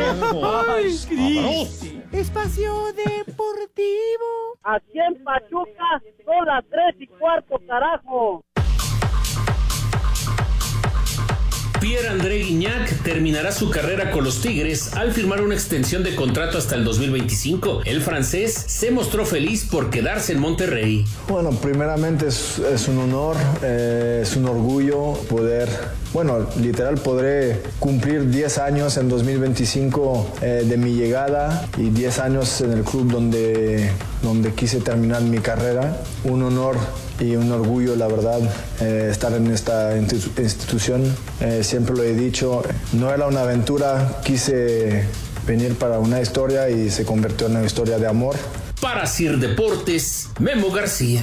[SPEAKER 6] Ay, Cristi.
[SPEAKER 3] Espacio Deportivo.
[SPEAKER 20] Aquí en Pachuca son las tres y cuarto, carajo.
[SPEAKER 14] Pierre-André Guignac terminará su carrera con los Tigres al firmar una extensión de contrato hasta el 2025. El francés se mostró feliz por quedarse en Monterrey.
[SPEAKER 15] Bueno, primeramente es, es un honor, eh, es un orgullo poder, bueno, literal podré cumplir 10 años en 2025 eh, de mi llegada y 10 años en el club donde donde quise terminar mi carrera. Un honor y un orgullo, la verdad, eh, estar en esta institu- institución. Eh, siempre lo he dicho, no era una aventura, quise venir para una historia y se convirtió en una historia de amor.
[SPEAKER 14] Para Sir Deportes, Memo García.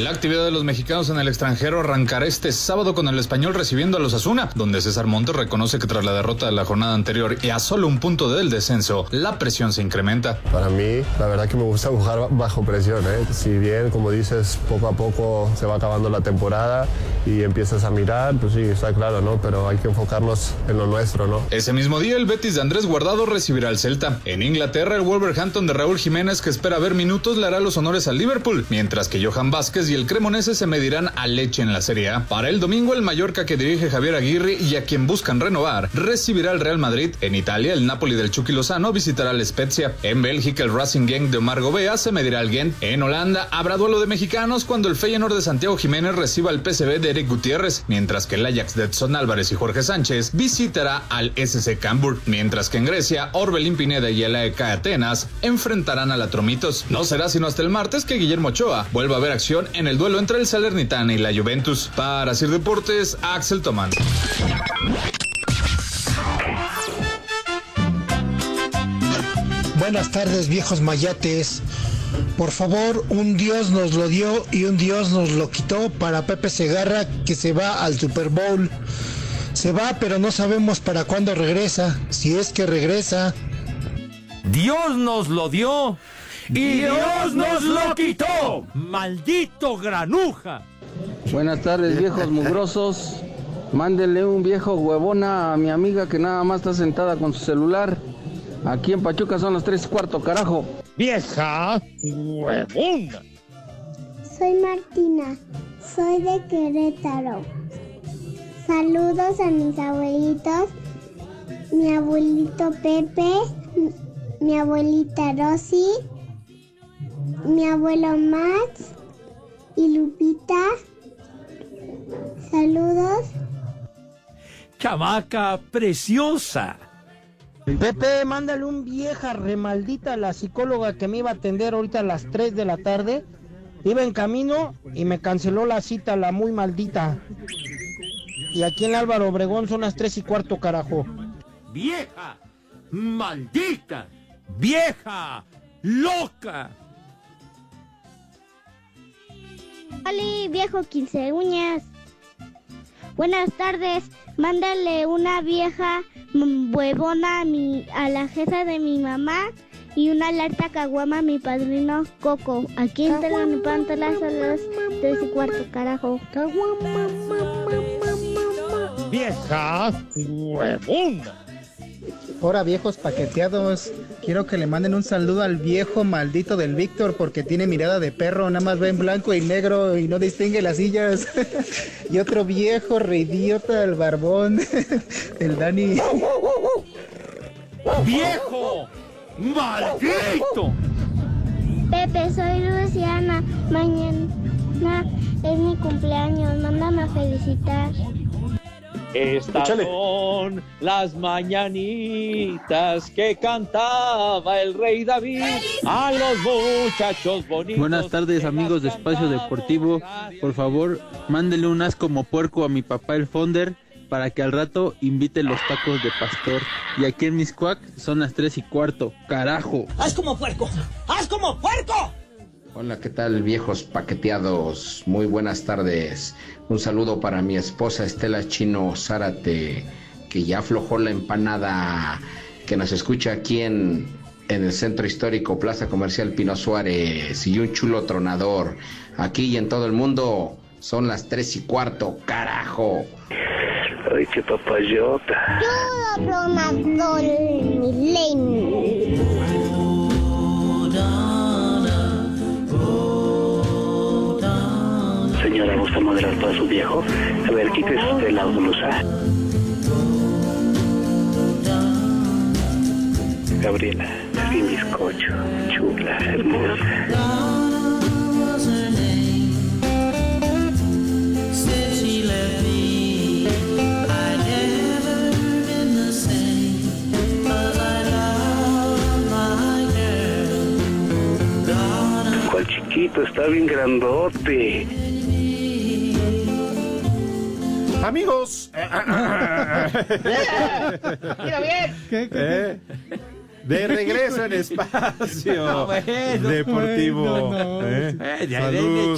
[SPEAKER 24] La actividad de los mexicanos en el extranjero arrancará este sábado con el español recibiendo a los Asuna, donde César Montes reconoce que tras la derrota de la jornada anterior y a solo un punto del descenso, la presión se incrementa.
[SPEAKER 26] Para mí, la verdad que me gusta jugar bajo presión. ¿eh? Si bien, como dices, poco a poco se va acabando la temporada y empiezas a mirar, pues sí, está claro, ¿no? Pero hay que enfocarnos en lo nuestro, ¿no?
[SPEAKER 24] Ese mismo día, el Betis de Andrés Guardado recibirá al Celta. En Inglaterra, el Wolverhampton de Raúl Jiménez, que espera ver minutos, le hará los honores al Liverpool, mientras que Johan Vázquez y el Cremonese se medirán a leche en la Serie A. Para el domingo, el Mallorca que dirige Javier Aguirre y a quien buscan renovar, recibirá al Real Madrid. En Italia, el Napoli del Chucky Lozano visitará al Spezia. En Bélgica, el Racing Gang de Omar Gobea se medirá al Gent. En Holanda, habrá duelo de mexicanos cuando el Feyenoord de Santiago Jiménez reciba al PSV de Eric Gutiérrez, mientras que el Ajax de Edson Álvarez y Jorge Sánchez visitará al SC Cambuur, mientras que en Grecia, Orbelín Pineda y el AEK Atenas enfrentarán a la Tromitos. No será sino hasta el martes que Guillermo Ochoa vuelva a ver acción en el duelo entre el Salernitana y la Juventus. Para Sir Deportes, Axel Tomán.
[SPEAKER 27] Buenas tardes, viejos mayates. Por favor, un Dios nos lo dio y un Dios nos lo quitó para Pepe Segarra que se va al Super Bowl. Se va, pero no sabemos para cuándo regresa, si es que regresa.
[SPEAKER 6] Dios nos lo dio y Dios nos lo quitó. Maldito granuja.
[SPEAKER 28] Buenas tardes, viejos mugrosos. Mándenle un viejo huevona a mi amiga que nada más está sentada con su celular. Aquí en Pachuca son las tres y cuarto, carajo.
[SPEAKER 29] Vieja huevona.
[SPEAKER 8] Soy Martina, soy de Querétaro. Saludos a mis abuelitos, mi abuelito Pepe, mi- mi abuelita Rosy, mi abuelo Max y Lupita. Saludos.
[SPEAKER 6] Chamaca preciosa.
[SPEAKER 27] Pepe, mándale un vieja remaldita a la psicóloga que me iba a atender ahorita a las 3 de la tarde. Iba en camino y me canceló la cita, la muy maldita. Y aquí en Álvaro Obregón son las 3 y cuarto, carajo.
[SPEAKER 6] Vieja, maldita, vieja, loca.
[SPEAKER 8] Hola, viejo 15 uñas. Buenas tardes. Mándale una vieja huevona a, mi, a la jefa de mi mamá y una alerta caguama a mi padrino Coco. Aquí en Telanepantala son las 3 y cuarto, carajo.
[SPEAKER 29] Vieja huevona.
[SPEAKER 30] Ahora viejos paqueteados, quiero que le manden un saludo al viejo maldito del Víctor porque tiene mirada de perro, nada más ve en blanco y negro y no distingue las sillas. y otro viejo reidiota, el barbón, el Dani.
[SPEAKER 6] ¡Viejo! ¡Maldito!
[SPEAKER 8] Pepe, soy Luciana. Mañana es mi cumpleaños. Mándame a felicitar.
[SPEAKER 6] Estas
[SPEAKER 30] Échale.
[SPEAKER 6] son las mañanitas que cantaba el rey David a los muchachos bonitos.
[SPEAKER 31] Buenas tardes amigos de Espacio Deportivo. Por favor, mándele un as como puerco a mi papá el Fonder para que al rato invite los tacos de pastor. Y aquí en Miscuac son las 3 y cuarto. Carajo.
[SPEAKER 32] ¡Haz como puerco! ¡Haz como puerco!
[SPEAKER 33] Hola, ¿qué tal viejos paqueteados? Muy buenas tardes. Un saludo para mi esposa Estela Chino Zárate, que ya aflojó la empanada, que nos escucha aquí en, en el Centro Histórico Plaza Comercial Pino Suárez y un chulo tronador. Aquí y en todo el mundo son las tres y cuarto, carajo.
[SPEAKER 32] Ay, qué papayota.
[SPEAKER 8] Yo tronador milenio.
[SPEAKER 32] Señora, ¿gusta moderar para su viejo? A ver, quítese usted la blusa. Gabriela, mi bizcocho. Chula, hermosa. Está bien grandote.
[SPEAKER 5] Amigos.
[SPEAKER 10] Mira bien.
[SPEAKER 5] Eh, De regreso en espacio
[SPEAKER 6] No, bueno,
[SPEAKER 5] deportivo.
[SPEAKER 6] bueno, no.
[SPEAKER 5] Eh,
[SPEAKER 6] Eh, de ahí.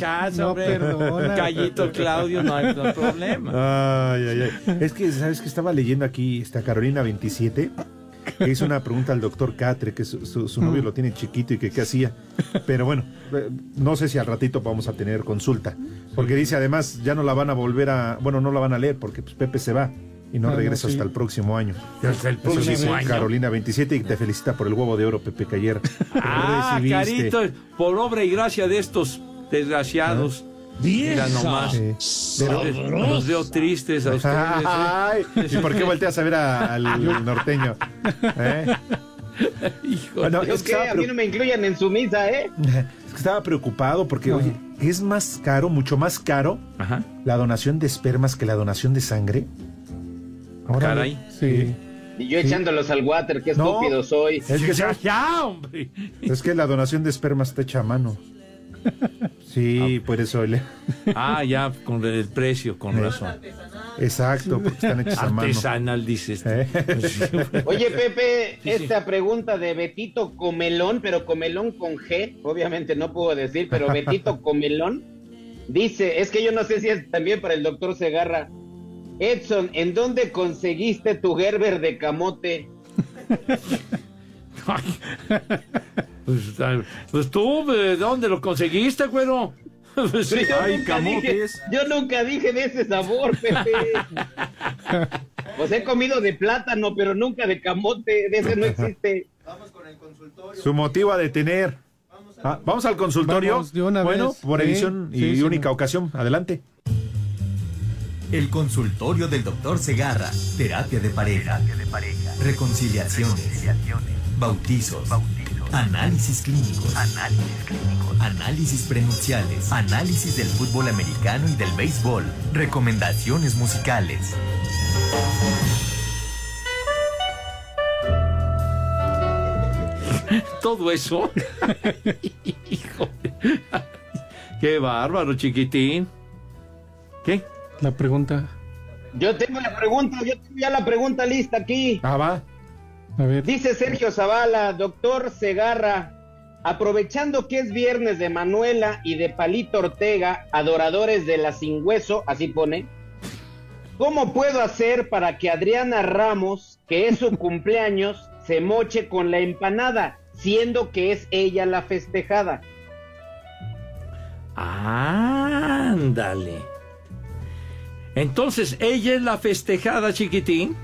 [SPEAKER 6] Callito Claudio, no hay, no hay problema.
[SPEAKER 5] Ay, ay, ay. Es que, ¿sabes que Estaba leyendo aquí, esta Carolina 27, que hizo una pregunta al doctor Catre, que su, su- su
[SPEAKER 6] Mm.
[SPEAKER 5] novio lo tiene chiquito y que qué hacía. Pero bueno, eh, no sé si al ratito vamos a tener consulta. Porque dice, además, ya no la van a volver a, bueno, no la van a leer porque pues, Pepe se va y no
[SPEAKER 6] Ah, no,
[SPEAKER 5] regresa
[SPEAKER 6] sí.
[SPEAKER 5] hasta el próximo año.
[SPEAKER 6] Hasta el
[SPEAKER 5] Eso
[SPEAKER 6] próximo
[SPEAKER 5] dice
[SPEAKER 6] año.
[SPEAKER 5] Carolina 27 y te felicita por el huevo de oro, Pepe, que ayer
[SPEAKER 6] Ah,
[SPEAKER 5] recibiste.
[SPEAKER 6] Carito, por obra y gracia de estos desgraciados. Mira nomás.
[SPEAKER 5] Sí.
[SPEAKER 6] Los- Los veo tristes a ustedes. ¿eh?
[SPEAKER 5] Ay, ¿Y por qué volteas a ver a- al norteño? ¿Eh? Bueno, es que
[SPEAKER 10] a mí no me incluyan en su misa, ¿eh?
[SPEAKER 5] Es que estaba preocupado porque, oye, es más caro, mucho más caro la donación de espermas que la donación de sangre.
[SPEAKER 6] Caray.
[SPEAKER 5] Sí.
[SPEAKER 10] Y yo
[SPEAKER 5] Sí.
[SPEAKER 10] echándolos al water, qué
[SPEAKER 5] No.
[SPEAKER 10] estúpido soy.
[SPEAKER 5] Es que,
[SPEAKER 6] Ya, ya, hombre.
[SPEAKER 5] es que la donación de espermas está hecha a mano. Sí, por eso le...
[SPEAKER 6] Ah, ya, con el precio, con razón.
[SPEAKER 5] Exacto, porque están hechas a mano.
[SPEAKER 6] Artesanal, dices. tú.
[SPEAKER 10] Oye, Pepe,
[SPEAKER 6] Sí, sí.
[SPEAKER 10] esta pregunta de Betito Comelón, pero Comelón con G, obviamente no puedo decir, pero Betito Comelón, dice, es que yo no sé si es también para el doctor Segarra. Edson, ¿en dónde conseguiste tu Gerber de camote?
[SPEAKER 6] Pues, ah, pues tú, ¿de dónde lo conseguiste, güero? Pues sí.
[SPEAKER 10] Yo nunca dije- yo nunca dije de ese sabor, Pepe. Pues he comido de plátano, pero nunca de camote, de ese no existe.
[SPEAKER 5] Su motivo a detener. Ah, Vamos al consultorio.
[SPEAKER 4] Vamos de una
[SPEAKER 5] bueno,
[SPEAKER 4] vez.
[SPEAKER 5] por
[SPEAKER 4] Sí,
[SPEAKER 5] edición y
[SPEAKER 4] sí,
[SPEAKER 5] única
[SPEAKER 4] no.
[SPEAKER 5] ocasión. Adelante.
[SPEAKER 34] El consultorio del doctor Segarra. Terapia de pareja. Reconciliaciones. Bautizos. Análisis clínicos. Análisis prenupciales. Análisis del fútbol americano y del béisbol. Recomendaciones musicales.
[SPEAKER 6] Todo eso. Híjole. Qué bárbaro, chiquitín. ¿Qué?
[SPEAKER 4] La pregunta.
[SPEAKER 10] Yo tengo la pregunta, yo tengo ya la pregunta lista aquí.
[SPEAKER 5] Ah, va.
[SPEAKER 4] A ver.
[SPEAKER 10] Dice Sergio Zavala, doctor Segarra, aprovechando que es viernes de Manuela y de Palito Ortega, adoradores de la sin hueso, así pone, ¿cómo puedo hacer para que Adriana Ramos, que es su cumpleaños, se moche con la empanada, siendo que es ella la festejada?
[SPEAKER 6] Ándale. Entonces, ella es la festejada, chiquitín.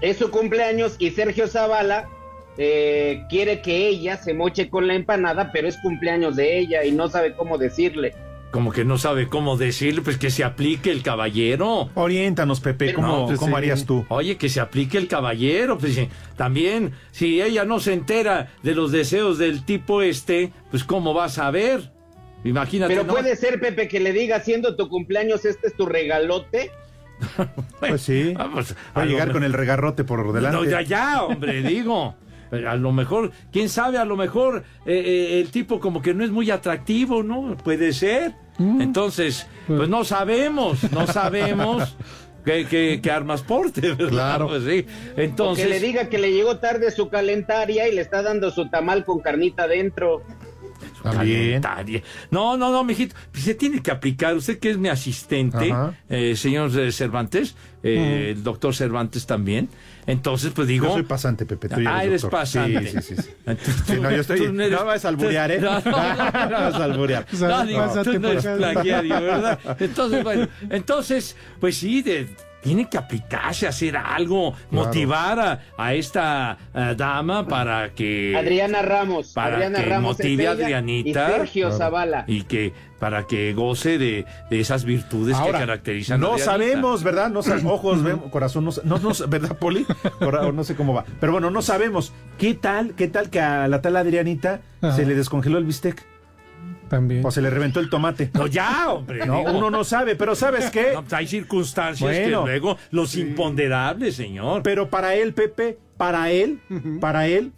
[SPEAKER 10] Es su cumpleaños y Sergio Zavala eh, quiere que ella se moche con la empanada, pero es cumpleaños de ella y no sabe cómo decirle.
[SPEAKER 6] Como que no sabe cómo decirle, pues que se aplique el caballero.
[SPEAKER 5] Oriéntanos, Pepe, ¿cómo,
[SPEAKER 6] No, pues,
[SPEAKER 5] cómo
[SPEAKER 6] sí.
[SPEAKER 5] harías tú?
[SPEAKER 6] Oye, que se aplique el caballero. Pues sí, también, si ella no se entera de los deseos del tipo este, pues cómo va a saber. Imagínate.
[SPEAKER 10] Pero
[SPEAKER 6] ¿no?
[SPEAKER 10] puede ser, Pepe, que le diga, siendo tu cumpleaños, este es tu regalote.
[SPEAKER 5] Pues sí.
[SPEAKER 6] Vamos,
[SPEAKER 5] Va a
[SPEAKER 6] lo
[SPEAKER 5] llegar con el regarrote por delante.
[SPEAKER 6] No, ya, ya, hombre, digo. A lo mejor, quién sabe, a lo mejor eh, eh, el tipo como que no es muy atractivo, ¿no? Puede ser. Entonces, pues no sabemos, no sabemos qué, qué- qué armas porte, ¿verdad?
[SPEAKER 5] Claro.
[SPEAKER 6] Pues sí.
[SPEAKER 10] O
[SPEAKER 6] Entonces,
[SPEAKER 10] que le diga que le llegó tarde su calentaria y le está dando su tamal con carnita dentro.
[SPEAKER 5] También.
[SPEAKER 6] No, no, no, mijito. se tiene que aplicar. Usted que es mi asistente, eh, señor Cervantes, eh, el doctor Cervantes también. Entonces, pues digo.
[SPEAKER 5] Yo soy pasante, Pepe. Tú
[SPEAKER 6] ah,
[SPEAKER 5] eres
[SPEAKER 6] pasante.
[SPEAKER 5] Sí, sí, sí.
[SPEAKER 6] Entonces,
[SPEAKER 5] no, yo estoy.
[SPEAKER 6] tú eres-
[SPEAKER 5] No vas a alburear, ¿eh?
[SPEAKER 6] No, no, no,
[SPEAKER 5] No vas a alburear.
[SPEAKER 6] no, digo, tú no eres plagiario, ¿verdad? Entonces, bueno, entonces, pues sí, de- tiene que aplicarse, hacer algo, motivar a, a esta eh, dama para que...
[SPEAKER 10] Adriana Ramos.
[SPEAKER 6] para
[SPEAKER 10] Adriana
[SPEAKER 6] que
[SPEAKER 10] Ramos
[SPEAKER 6] motive a Adrianita.
[SPEAKER 10] Y Sergio Zavala.
[SPEAKER 6] Y que para que goce de, de esas virtudes
[SPEAKER 5] Ahora,
[SPEAKER 6] que caracterizan a
[SPEAKER 5] no sabemos, ¿verdad? No ojos, vemos, corazón, no, no, no, ¿verdad, Poli? Cora- no sé cómo va. Pero bueno, no sabemos. ¿Qué tal, qué tal que a la tal Adrianita
[SPEAKER 4] Ajá.
[SPEAKER 5] se le descongeló el bistec?
[SPEAKER 4] También.
[SPEAKER 5] O se le reventó el tomate.
[SPEAKER 6] No, ya, hombre.
[SPEAKER 5] No,
[SPEAKER 6] digo.
[SPEAKER 5] uno no sabe, pero ¿sabes qué?
[SPEAKER 6] No, pues hay circunstancias
[SPEAKER 5] Bueno.
[SPEAKER 6] que luego, los imponderables, señor.
[SPEAKER 5] Pero para él, Pepe, para él, para él,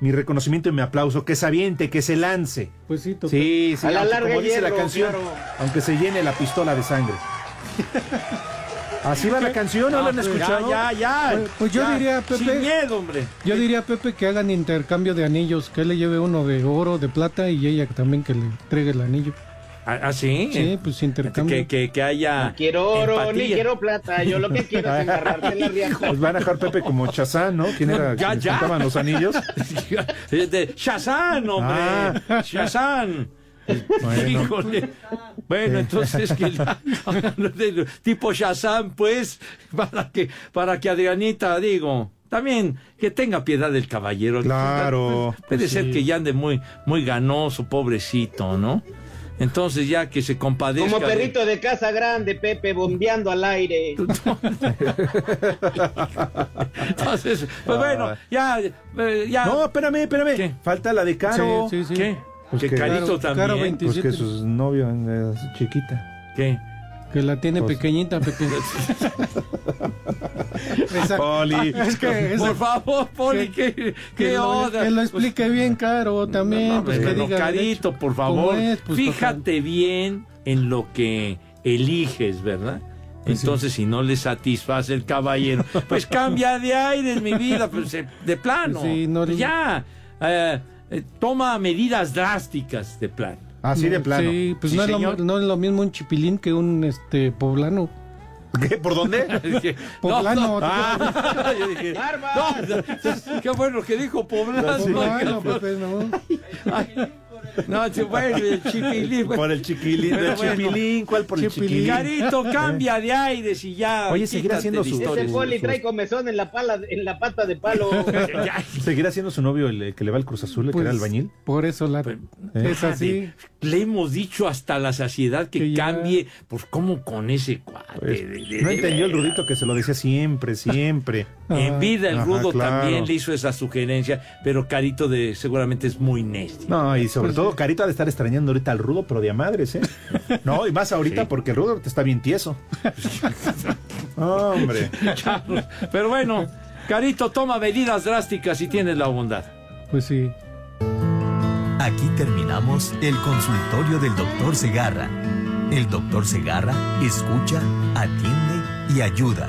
[SPEAKER 5] mi reconocimiento y mi aplauso, que se aviente, que se lance.
[SPEAKER 4] Pues sí, toca.
[SPEAKER 5] Sí, sí,
[SPEAKER 10] A la
[SPEAKER 5] aunque,
[SPEAKER 10] larga
[SPEAKER 5] como dice la canción,
[SPEAKER 10] claro.
[SPEAKER 5] aunque se llene la pistola de sangre. Así va la canción, ¿no,
[SPEAKER 6] Ah,
[SPEAKER 5] la han
[SPEAKER 6] pues,
[SPEAKER 5] escuchado?
[SPEAKER 6] Ya, ya, ya.
[SPEAKER 4] Pues, pues yo diría, Pepe.
[SPEAKER 6] Sin miedo, hombre.
[SPEAKER 4] Yo diría a Pepe que hagan intercambio de anillos, que él le lleve uno de oro, de plata y ella también que le entregue el anillo.
[SPEAKER 6] ¿Ah, ah, sí?
[SPEAKER 4] Sí, pues intercambio.
[SPEAKER 6] Que, que, que haya.
[SPEAKER 10] No quiero oro
[SPEAKER 6] empatía.
[SPEAKER 10] ni quiero plata. Yo lo que quiero es embarrarte la.
[SPEAKER 5] Pues van a dejar Pepe como Chazán, ¿no? ¿Quién era?
[SPEAKER 6] Ya,
[SPEAKER 5] que
[SPEAKER 6] ya.
[SPEAKER 5] los anillos?
[SPEAKER 6] De Shazam, hombre.
[SPEAKER 5] Ah.
[SPEAKER 6] Shazam.
[SPEAKER 5] Bueno.
[SPEAKER 6] Híjole. Bueno, entonces que la- tipo Shazam, pues, para que, para que Adrianita, digo, también que tenga piedad del caballero.
[SPEAKER 5] Claro.
[SPEAKER 6] Puede
[SPEAKER 5] Pues
[SPEAKER 6] ser
[SPEAKER 5] sí.
[SPEAKER 6] que ya ande muy, muy ganoso, pobrecito, ¿no? Entonces ya que se compadezca.
[SPEAKER 10] Como perrito de casa grande, Pepe, bombeando al aire.
[SPEAKER 6] Entonces, pues bueno, ya, eh, ya.
[SPEAKER 5] No, espérame, espérame. Falta la de Caro.
[SPEAKER 4] Sí, sí, sí.
[SPEAKER 6] ¿Qué?
[SPEAKER 5] Pues
[SPEAKER 6] que
[SPEAKER 5] que-
[SPEAKER 6] Carito
[SPEAKER 4] Caro,
[SPEAKER 6] también.
[SPEAKER 4] Caro
[SPEAKER 5] Pues
[SPEAKER 4] 27.
[SPEAKER 5] que su novio es chiquita.
[SPEAKER 6] ¿Qué?
[SPEAKER 4] Que la tiene
[SPEAKER 5] Pues-
[SPEAKER 4] pequeñita, Pepe. Esa-
[SPEAKER 5] Poli.
[SPEAKER 4] Es que esa-
[SPEAKER 6] Por favor, Poli, ¿qué,
[SPEAKER 4] que, lo,
[SPEAKER 6] onda?
[SPEAKER 4] que lo explique bien caro también.
[SPEAKER 6] No,
[SPEAKER 4] pues que diga
[SPEAKER 6] Carito, por
[SPEAKER 4] ¿Cómo
[SPEAKER 6] favor,
[SPEAKER 4] es? Pues,
[SPEAKER 6] fíjate bien en lo que eliges, ¿verdad?
[SPEAKER 4] Pues sí.
[SPEAKER 6] Entonces, si no le satisface el caballero, pues cambia de aire, mi vida, pues, eh, de plano.
[SPEAKER 4] Sí, no le-
[SPEAKER 6] ya, eh, eh, toma medidas drásticas de plano.
[SPEAKER 5] Así de plano.
[SPEAKER 4] Sí, pues
[SPEAKER 6] Sí,
[SPEAKER 4] no, es lo, no es lo mismo un chipilín que un este poblano.
[SPEAKER 5] ¿Qué? ¿Por dónde?
[SPEAKER 4] Poblano.
[SPEAKER 6] Ah, yo dije, no, qué bueno que dijo poblano.
[SPEAKER 4] Poblano, Pepe, no.
[SPEAKER 6] Ay, no, bueno, el chipilín. bueno.
[SPEAKER 5] Por el chiquilín.
[SPEAKER 6] Pero
[SPEAKER 5] del
[SPEAKER 6] bueno.
[SPEAKER 5] chipilín. ¿Cuál por el
[SPEAKER 4] Chipilín.
[SPEAKER 5] chiquilín?
[SPEAKER 6] Carito, cambia de aires y ya.
[SPEAKER 5] Oye, seguirá haciendo
[SPEAKER 6] de
[SPEAKER 5] su-
[SPEAKER 10] Ese poli trae comezón en la, pala, en la pata de palo.
[SPEAKER 5] ¿Seguirá siendo su novio el eh, que le va al Cruz Azul, el que
[SPEAKER 4] Pues,
[SPEAKER 5] era albañil?
[SPEAKER 4] Por eso la
[SPEAKER 6] Pues,
[SPEAKER 4] es así.
[SPEAKER 6] Le hemos dicho hasta la saciedad que,
[SPEAKER 4] Que ya-
[SPEAKER 6] cambie, pues como con ese cuate.
[SPEAKER 5] Pues,
[SPEAKER 6] de- de-
[SPEAKER 5] no
[SPEAKER 6] de
[SPEAKER 5] entendió el. Rudito que se lo decía siempre, siempre.
[SPEAKER 6] En vida el
[SPEAKER 5] Ajá,
[SPEAKER 6] rudo
[SPEAKER 5] claro.
[SPEAKER 6] también le hizo esa sugerencia, pero Carito de seguramente es muy necio.
[SPEAKER 5] No, y
[SPEAKER 6] Pues
[SPEAKER 5] sobre todo Carito ha de estar extrañando ahorita al Rudo, pero de a madres, ¿eh? No, y más ahorita
[SPEAKER 6] Sí.
[SPEAKER 5] porque el Rudo te está bien tieso. Hombre.
[SPEAKER 6] Pero bueno, Carito toma medidas drásticas y tienes la bondad.
[SPEAKER 4] Pues sí.
[SPEAKER 34] Aquí terminamos el consultorio del doctor Segarra. El doctor Segarra escucha, atiende y ayuda.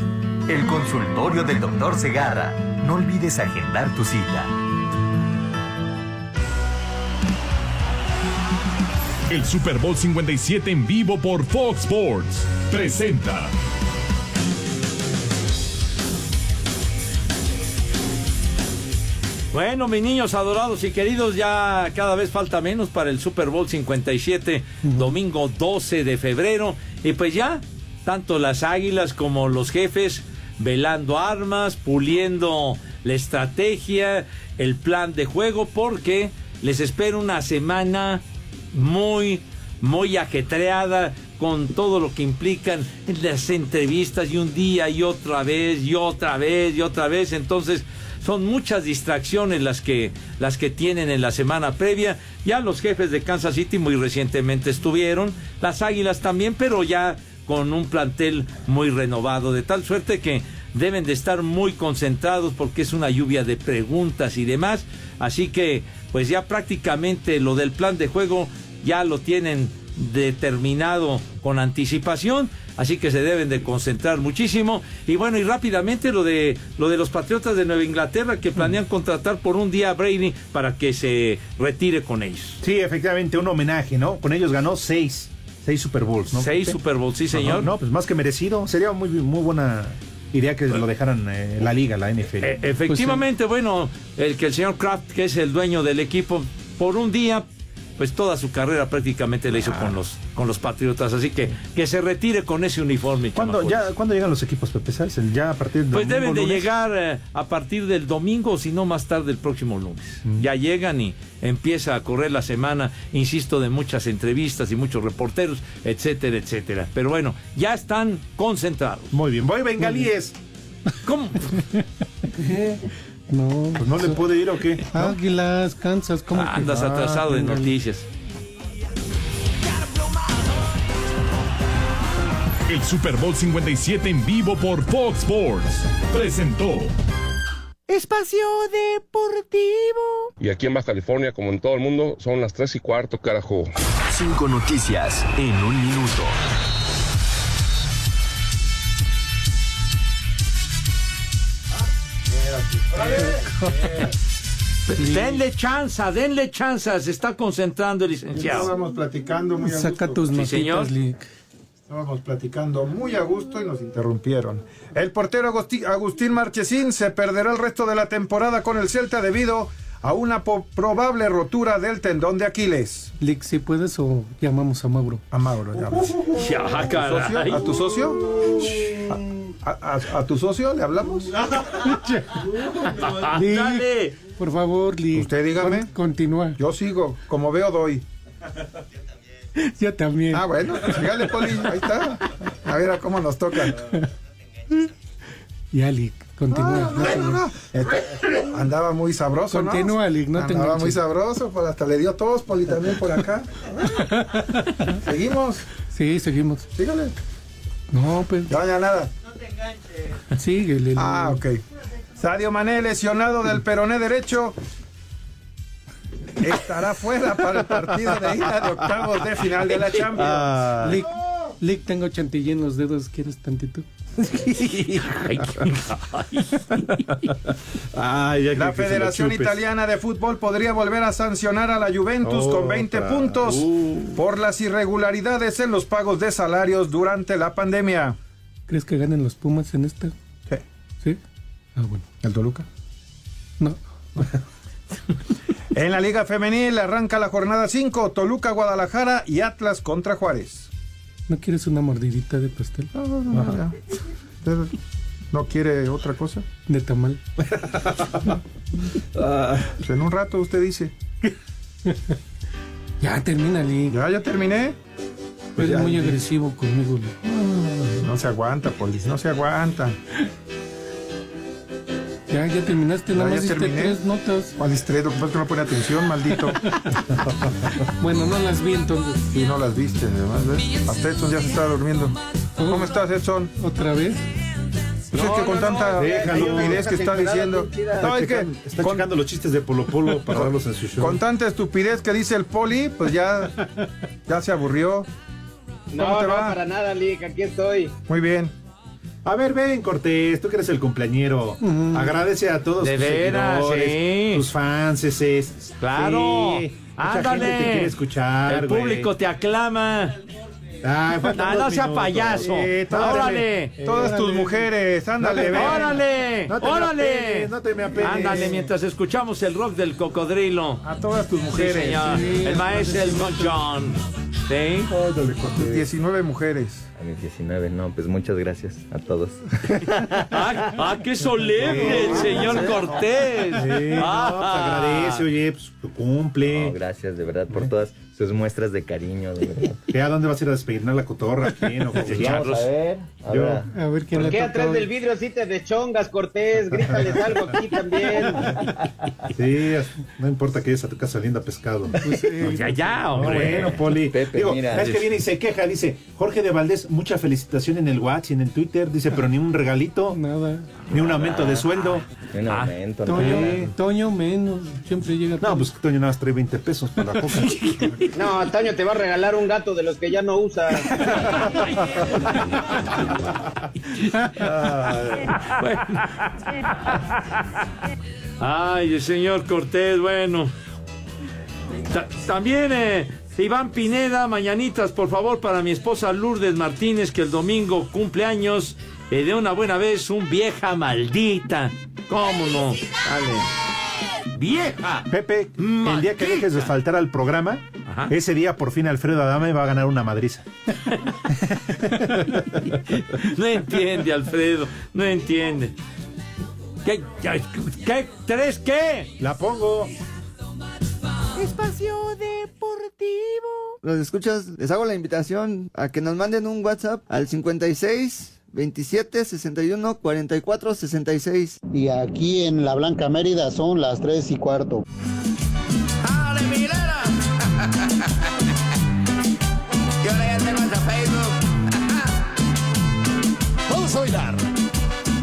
[SPEAKER 34] El consultorio del doctor Segarra. No olvides agendar tu cita.
[SPEAKER 35] El Super Bowl 57 en vivo por Fox Sports presenta
[SPEAKER 6] Bueno, mis niños adorados y queridos, ya cada vez falta menos para el Super Bowl 57, domingo 12 de febrero. Y pues ya, tanto las águilas como los jefes velando armas, puliendo la estrategia, el plan de juego, porque les espera una semana muy, muy ajetreada con todo lo que implican las entrevistas y un día y otra vez y otra vez y otra vez. Entonces, son muchas distracciones las que, las que tienen en la semana previa. Ya los jefes de Kansas City muy recientemente estuvieron, las Águilas también, pero ya con un plantel muy renovado, de tal suerte que deben de estar muy concentrados porque es una lluvia de preguntas y demás. Así que, pues ya prácticamente lo del plan de juego ya lo tienen determinado con anticipación, así que se deben de concentrar muchísimo. Y bueno, y rápidamente lo de lo de los Patriotas de Nueva Inglaterra que planean contratar por un día a Brady para que se retire con ellos.
[SPEAKER 5] Sí, efectivamente, un homenaje, ¿no? Con ellos ganó seis, seis Super Bowls, ¿no?
[SPEAKER 6] Seis Super Bowls, sí, señor.
[SPEAKER 5] No, pues más que merecido. Sería muy, muy buena idea que lo dejaran eh, la liga, la NFL.
[SPEAKER 6] E- efectivamente, bueno, el que el señor Kraft, que es el dueño del equipo, por un día, pues toda su carrera prácticamente la hizo con los con los Patriotas, así que que se retire con ese uniforme.
[SPEAKER 5] ¿Cuándo, ya, ¿Cuándo llegan los equipos, Pepe? Ya a partir del
[SPEAKER 6] Pues
[SPEAKER 5] domingo,
[SPEAKER 6] deben de
[SPEAKER 5] lunes.
[SPEAKER 6] llegar eh, a partir del domingo, si no más tarde el próximo lunes.
[SPEAKER 5] Mm.
[SPEAKER 6] Ya llegan y empieza a correr la semana, insisto, de muchas entrevistas y muchos reporteros, etcétera, etcétera. Pero bueno, ya están concentrados.
[SPEAKER 5] Muy bien, voy bengalíes.
[SPEAKER 6] ¿Cómo?
[SPEAKER 4] No.
[SPEAKER 5] Pues no le puede ir o qué.
[SPEAKER 4] Águilas, Kansas, ¿cómo que?
[SPEAKER 6] Andas atrasado de
[SPEAKER 4] Ah,
[SPEAKER 6] noticias.
[SPEAKER 35] el Super Bowl 57 en vivo por Fox Sports presentó
[SPEAKER 3] Espacio Deportivo.
[SPEAKER 36] Y aquí en Baja California, como en todo el mundo, son las 3 y cuarto, carajo.
[SPEAKER 34] Cinco noticias en un minuto.
[SPEAKER 6] Denle chance, denle chance, se está concentrando el licenciado.
[SPEAKER 37] Estábamos platicando muy a
[SPEAKER 4] Saca
[SPEAKER 37] gusto.
[SPEAKER 4] tus
[SPEAKER 6] Sí, señor.
[SPEAKER 37] Estábamos platicando muy a gusto y nos interrumpieron. El portero Agustín Marchesín se perderá el resto de la temporada con el Celta debido a una po- probable rotura del tendón de Aquiles.
[SPEAKER 4] Lick, si puedes o llamamos a Mauro.
[SPEAKER 37] A Mauro, llamas.
[SPEAKER 6] Ya,
[SPEAKER 37] ¿A tu
[SPEAKER 6] caray.
[SPEAKER 37] socio? ¿A tu socio? ¿A, a- a tu socio le hablamos?
[SPEAKER 6] Dale.
[SPEAKER 4] Por favor, Lick.
[SPEAKER 37] Usted dígame.
[SPEAKER 4] Con- continúa.
[SPEAKER 37] Yo sigo, como veo doy.
[SPEAKER 4] Yo también.
[SPEAKER 37] Ah, bueno, pues sígale, Poli, ahí está. A ver a cómo nos toca.
[SPEAKER 4] Ya, Lick, continúa.
[SPEAKER 37] No, no, no. Este, andaba muy sabroso, ¿no?
[SPEAKER 4] Continúa, Lick, no te
[SPEAKER 37] Andaba
[SPEAKER 4] enganches.
[SPEAKER 37] muy sabroso, pues hasta le dio tos, Poli, también por acá. Seguimos,
[SPEAKER 4] Sí, seguimos.
[SPEAKER 37] sígale.
[SPEAKER 4] No, pues
[SPEAKER 37] Ya, ya nada.
[SPEAKER 4] síguele.
[SPEAKER 37] Ah, ok. Sadio Mané, lesionado del peroné derecho, estará fuera para el partido de ida de octavos de final de la Champions.
[SPEAKER 4] Lick, Lick, tengo chantilly en los dedos. ¿Quieres tantito?
[SPEAKER 37] La Federación Italiana de Fútbol podría volver a sancionar a la Juventus con 20
[SPEAKER 5] Otra.
[SPEAKER 37] puntos por las irregularidades en los pagos de salarios durante la pandemia.
[SPEAKER 4] ¿Crees que ganen los Pumas en esta?
[SPEAKER 37] Sí.
[SPEAKER 4] ¿Sí? Ah, bueno.
[SPEAKER 37] ¿El Toluca?
[SPEAKER 4] No.
[SPEAKER 37] En la Liga Femenil arranca la jornada 5, Toluca, Guadalajara y Atlas contra Juárez.
[SPEAKER 4] ¿No quieres una mordidita de pastel?
[SPEAKER 37] No, no, no, ya. ¿Usted no quiere otra cosa?
[SPEAKER 4] De tamal.
[SPEAKER 37] Pues en un rato usted dice.
[SPEAKER 4] Ya, termina, Lick.
[SPEAKER 37] Ya, ya terminé. Pues
[SPEAKER 4] Eres muy agresivo conmigo, Lick.
[SPEAKER 37] No se aguanta, Polis, no se aguanta.
[SPEAKER 4] Ya, ya terminaste. Nada
[SPEAKER 37] Ya,
[SPEAKER 4] más
[SPEAKER 37] ya
[SPEAKER 4] diste
[SPEAKER 37] terminé.
[SPEAKER 4] tres notas.
[SPEAKER 37] ¿Cuál distraído? Lo que pasa es que no pone atención, maldito.
[SPEAKER 4] Bueno, no las vi entonces.
[SPEAKER 37] Sí, no las viste, además, ¿ves? Hasta Edson ya se estaba durmiendo. ¿Cómo estás, Edson?
[SPEAKER 4] ¿Otra vez?
[SPEAKER 37] Pues es que con tanta estupidez que está diciendo. No, es que
[SPEAKER 5] checan- está
[SPEAKER 37] con,
[SPEAKER 5] checando los chistes de Polo Polo para darlos en su show.
[SPEAKER 37] con tanta estupidez que dice el poli, pues ya, ya se aburrió. ¿Cómo
[SPEAKER 10] No,
[SPEAKER 37] te
[SPEAKER 10] no,
[SPEAKER 37] va?
[SPEAKER 10] para nada, Lick, aquí estoy.
[SPEAKER 37] Muy bien.
[SPEAKER 5] A ver, ven, Cortés, tú que eres el cumpleañero. Agradece a todos
[SPEAKER 6] De
[SPEAKER 5] tus
[SPEAKER 6] veras,
[SPEAKER 5] seguidores,
[SPEAKER 6] sí.
[SPEAKER 5] tus fans, es
[SPEAKER 6] Claro.
[SPEAKER 5] Sí, mucha
[SPEAKER 6] Ándale.
[SPEAKER 5] gente te quiere escuchar,
[SPEAKER 6] El
[SPEAKER 5] güey.
[SPEAKER 6] público te aclama.
[SPEAKER 5] Ay, faltan
[SPEAKER 6] Ah, no sea
[SPEAKER 5] minutos.
[SPEAKER 6] payaso. Órale.
[SPEAKER 37] Todas tus mujeres, ándale, ven.
[SPEAKER 6] Órale.
[SPEAKER 5] No te me
[SPEAKER 6] órale.
[SPEAKER 5] apenes, no te me apenes.
[SPEAKER 6] Ándale, mientras escuchamos el rock del cocodrilo.
[SPEAKER 37] A todas tus
[SPEAKER 6] Sí,
[SPEAKER 37] mujeres.
[SPEAKER 6] señor.
[SPEAKER 37] Sí.
[SPEAKER 6] El maestro Elton John. ¿Sí?
[SPEAKER 37] Ándale, Cortés. 19 mujeres.
[SPEAKER 38] A mis 19, no, pues muchas gracias a todos.
[SPEAKER 6] Ah, ah, qué solemne el señor Cortés.
[SPEAKER 5] Sí, no,
[SPEAKER 6] Ah.
[SPEAKER 5] te agradece, oye, pues tu cumple.
[SPEAKER 38] No, gracias de verdad por todas sus muestras de cariño, de verdad.
[SPEAKER 5] ¿Qué, ¿A dónde vas a ir a despeinar la cotorra? ¿Quién? ¿O cómo?
[SPEAKER 38] Vamos a ver. a
[SPEAKER 5] Yo.
[SPEAKER 38] ver.
[SPEAKER 4] A ver quién
[SPEAKER 10] ¿Por qué atrás del vidrio así te deschongas, Cortés? Grítales algo aquí también.
[SPEAKER 5] Sí, no importa que vayas a tu casa oliendo a pescado.
[SPEAKER 6] Pues ya, ya,
[SPEAKER 5] No,
[SPEAKER 6] hombre.
[SPEAKER 5] bueno, Poli.
[SPEAKER 38] Pepe,
[SPEAKER 5] Digo,
[SPEAKER 38] mira.
[SPEAKER 5] es que viene y se queja, dice, Jorge de Valdés, mucha felicitación en el WhatsApp y en el Twitter, dice, pero ni un regalito,
[SPEAKER 4] Nada.
[SPEAKER 5] Ni un aumento de sueldo.
[SPEAKER 38] Un
[SPEAKER 6] Ah,
[SPEAKER 38] aumento, no,
[SPEAKER 4] Toño,
[SPEAKER 38] nada.
[SPEAKER 4] Toño menos. Siempre llega.
[SPEAKER 5] No, pues Toño nada más trae 20 pesos para la coca.
[SPEAKER 10] No, Toño te va a regalar un gato de los que ya no usa.
[SPEAKER 6] Ay, el señor Cortés, bueno. Ta- también eh, Iván Pineda, mañanitas, por favor, para mi esposa Lourdes Martínez, que el domingo cumple años. Eh, de una buena vez, un vieja maldita. ¿Cómo no? Dale. Vieja.
[SPEAKER 5] Pepe, el día que dejes de faltar al programa,
[SPEAKER 6] Ajá.
[SPEAKER 5] ese día por fin Alfredo Adame va a ganar una madriza.
[SPEAKER 6] No entiende, Alfredo. No entiende. ¿Qué? ¿Qué? qué ¿Tres qué?
[SPEAKER 5] La pongo.
[SPEAKER 39] Espacio Deportivo. Los escuchas, les hago la invitación a que nos manden un WhatsApp al 56 27 61 44 66.
[SPEAKER 30] Y aquí en la Blanca Mérida son las 3 y cuarto.
[SPEAKER 39] Y ahora ya tengo hasta Facebook.
[SPEAKER 29] Vamos a bailar.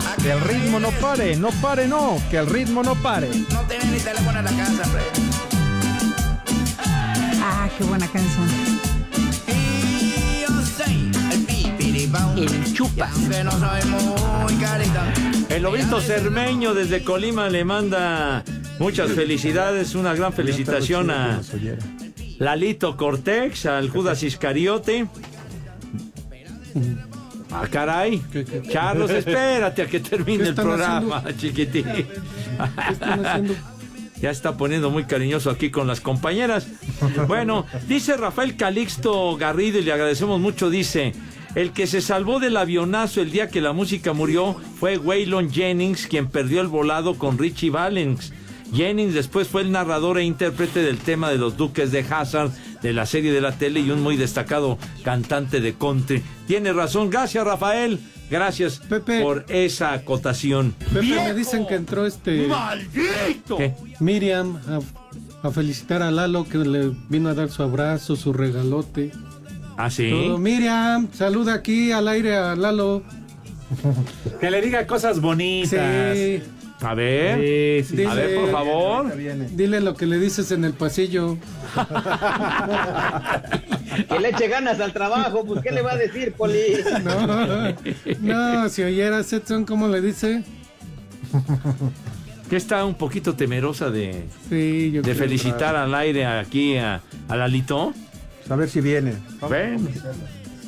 [SPEAKER 39] ¿A
[SPEAKER 37] Que el ritmo no pare, no pare, no, que el ritmo no pare.
[SPEAKER 40] No tiene ni teléfono en la casa, hombre.
[SPEAKER 41] Ah, qué buena canción.
[SPEAKER 40] El
[SPEAKER 41] chupa.
[SPEAKER 40] Que no.
[SPEAKER 6] El lobito cermeño desde Colima le manda muchas felicidades, una gran felicitación a Lalito Cortex, al Judas Iscariote. Ah, caray. Carlos, espérate a que termine
[SPEAKER 4] ¿Qué
[SPEAKER 6] el programa, chiquitín.
[SPEAKER 4] haciendo?
[SPEAKER 6] Ya está poniendo muy cariñoso aquí con las compañeras. Bueno, dice Rafael Calixto Garrido y le agradecemos mucho, dice, el que se salvó del avionazo el día que la música murió fue Waylon Jennings, quien perdió el volado con Richie Valens. Jennings después fue el narrador e intérprete del tema de los Duques de Hazard de la serie de la tele y un muy destacado cantante de country. Tiene razón, gracias Rafael, gracias por esa acotación.
[SPEAKER 4] Pepe, me dicen que entró este.
[SPEAKER 6] ¡Maldito! ¿Qué?
[SPEAKER 4] Miriam a, a felicitar a Lalo que le vino a dar su abrazo, su regalote.
[SPEAKER 6] ¿Ah, sí?
[SPEAKER 4] Todo. Miriam, saluda aquí al aire a Lalo.
[SPEAKER 42] Que le diga cosas bonitas.
[SPEAKER 4] Sí.
[SPEAKER 6] A ver,
[SPEAKER 42] Sí, sí.
[SPEAKER 6] a ver, por favor.
[SPEAKER 4] Dile lo que le dices en el pasillo.
[SPEAKER 10] Que le eche ganas al trabajo, pues ¿qué le va a decir, Poli?
[SPEAKER 4] No, no, si oyeras Edson, ¿cómo le dice?
[SPEAKER 6] Que está un poquito temerosa de,
[SPEAKER 4] Sí, yo
[SPEAKER 6] de
[SPEAKER 4] creo.
[SPEAKER 6] felicitar al aire aquí a, a Lalito.
[SPEAKER 37] A ver si viene.
[SPEAKER 6] Ven.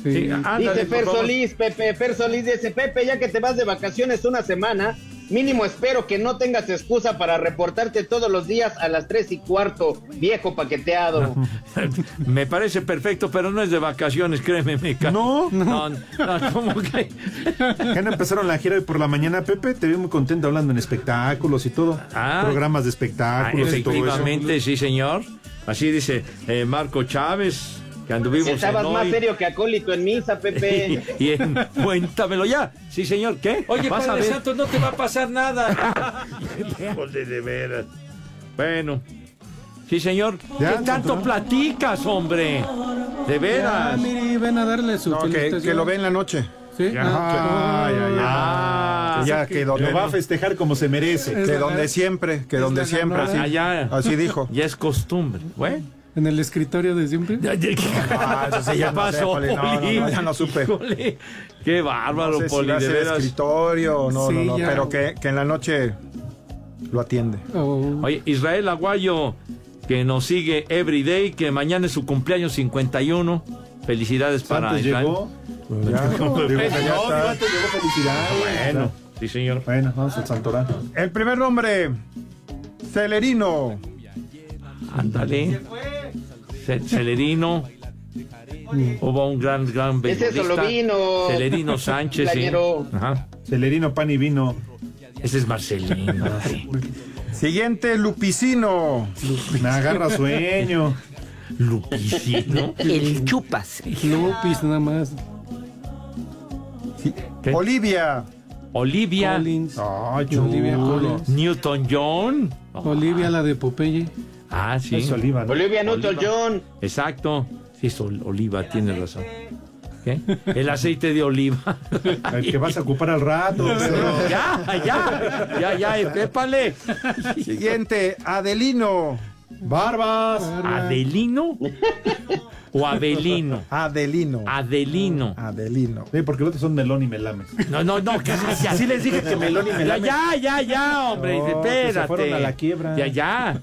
[SPEAKER 4] Sí.
[SPEAKER 6] Sí, ándale,
[SPEAKER 10] Dice
[SPEAKER 6] favor.
[SPEAKER 10] Solís, Pepe, Fer Solís dice, Pepe, ya que te vas de vacaciones una semana, mínimo espero que no tengas excusa para reportarte todos los días a las tres y cuarto, viejo paqueteado.
[SPEAKER 6] Me parece perfecto, pero no es de vacaciones, créeme, Meca.
[SPEAKER 5] No,
[SPEAKER 6] No, no, ¿cómo que?
[SPEAKER 5] Que no empezaron la gira hoy por la mañana, Pepe. Te vi muy contento hablando en espectáculos y todo.
[SPEAKER 6] Ah.
[SPEAKER 5] Programas de
[SPEAKER 6] Ah,
[SPEAKER 5] espectáculos y todo eso.
[SPEAKER 6] efectivamente, sí, señor. Así dice eh, Marco Chávez, que anduvimos
[SPEAKER 10] Estabas
[SPEAKER 6] en
[SPEAKER 10] más
[SPEAKER 6] hoy.
[SPEAKER 10] serio que acólito en misa, Pepe.
[SPEAKER 6] Y en Cuéntamelo ya. Sí, señor, ¿qué?
[SPEAKER 42] Oye,
[SPEAKER 6] Vas
[SPEAKER 42] Padre. Santo, no te va a pasar nada.
[SPEAKER 6] Híjole, de veras. Bueno. Sí, señor.
[SPEAKER 5] Ya,
[SPEAKER 6] ¿Qué tanto platicas, hombre? De
[SPEAKER 4] Ya,
[SPEAKER 6] veras.
[SPEAKER 4] Miri, ven a darle su
[SPEAKER 37] No, que, que lo ve en la noche.
[SPEAKER 4] ¿Sí? Ah,
[SPEAKER 5] Ay, ay, ay.
[SPEAKER 6] Ah,
[SPEAKER 37] Que ya, que donde,
[SPEAKER 5] Lo va a festejar como se merece.
[SPEAKER 37] que donde siempre, que
[SPEAKER 4] Es
[SPEAKER 37] donde siempre. así.
[SPEAKER 6] ya, ya.
[SPEAKER 37] Así dijo.
[SPEAKER 6] Ya es costumbre. Bueno.
[SPEAKER 4] En el escritorio de siempre.
[SPEAKER 37] Ah, eso sí,
[SPEAKER 6] ¿Qué
[SPEAKER 37] ya no sé,
[SPEAKER 6] pasó,
[SPEAKER 37] Poli. No, no, ya no supe.
[SPEAKER 6] Híjole, qué bárbaro,
[SPEAKER 37] No sé si
[SPEAKER 6] Poli,
[SPEAKER 37] va a
[SPEAKER 6] de
[SPEAKER 37] ser
[SPEAKER 6] veras.
[SPEAKER 37] escritorio, no,
[SPEAKER 4] Sí,
[SPEAKER 37] no, no,
[SPEAKER 4] ya.
[SPEAKER 37] pero que, que en la noche lo atiende.
[SPEAKER 4] Oh,
[SPEAKER 6] Oye, Israel Aguayo, que nos sigue everyday, que mañana es su cumpleaños 51. Felicidades para
[SPEAKER 5] Santos
[SPEAKER 6] Israel.
[SPEAKER 5] llegó.
[SPEAKER 37] Ya, digo que ya
[SPEAKER 5] No,
[SPEAKER 37] está.
[SPEAKER 5] fíjate, llegó felicidades.
[SPEAKER 6] Bueno, sí, señor.
[SPEAKER 5] Bueno, vamos al Santorán.
[SPEAKER 37] El primer nombre, Celerino.
[SPEAKER 6] Ándale. Ce- Celerino. Hubo un gran, gran
[SPEAKER 10] Ese es
[SPEAKER 6] beisbolista.
[SPEAKER 10] Solovino.
[SPEAKER 6] Celerino Sánchez, sí. Ajá.
[SPEAKER 5] Celerino, pan y vino.
[SPEAKER 6] Ese es Marcelino. sí.
[SPEAKER 37] Siguiente, Lupicino.
[SPEAKER 5] Me agarra sueño.
[SPEAKER 6] Lupicino.
[SPEAKER 41] El chupas.
[SPEAKER 4] Lupis, nada más.
[SPEAKER 6] ¿Qué?
[SPEAKER 37] Olivia.
[SPEAKER 6] Olivia.
[SPEAKER 4] Collins.
[SPEAKER 5] Ay,
[SPEAKER 4] Olivia. Collins.
[SPEAKER 6] Newton John.
[SPEAKER 4] Olivia, la de Popeye.
[SPEAKER 6] Ah, sí.
[SPEAKER 5] Es Oliva, ¿no?
[SPEAKER 10] Olivia Newton-John.
[SPEAKER 6] Exacto. Sí, es ol- oliva, tiene razón. ¿Qué? El aceite de oliva.
[SPEAKER 5] El que vas a ocupar al rato. pero-
[SPEAKER 6] ya, ya, ya, ya, épale.
[SPEAKER 37] Siguiente, Adelino.
[SPEAKER 5] Barbas.
[SPEAKER 6] ¿Adelino? ¿O Abelino?
[SPEAKER 37] Adelino.
[SPEAKER 6] Adelino.
[SPEAKER 37] Adelino.
[SPEAKER 5] Sí, porque los otros son melón y melames.
[SPEAKER 6] No, no, no, que ya,
[SPEAKER 5] Sí les dije que melón y
[SPEAKER 6] ya,
[SPEAKER 5] melame.
[SPEAKER 6] ya, ya, ya, hombre,
[SPEAKER 5] No, se
[SPEAKER 6] espérate.
[SPEAKER 5] fueron a la quiebra.
[SPEAKER 6] Ya, ya.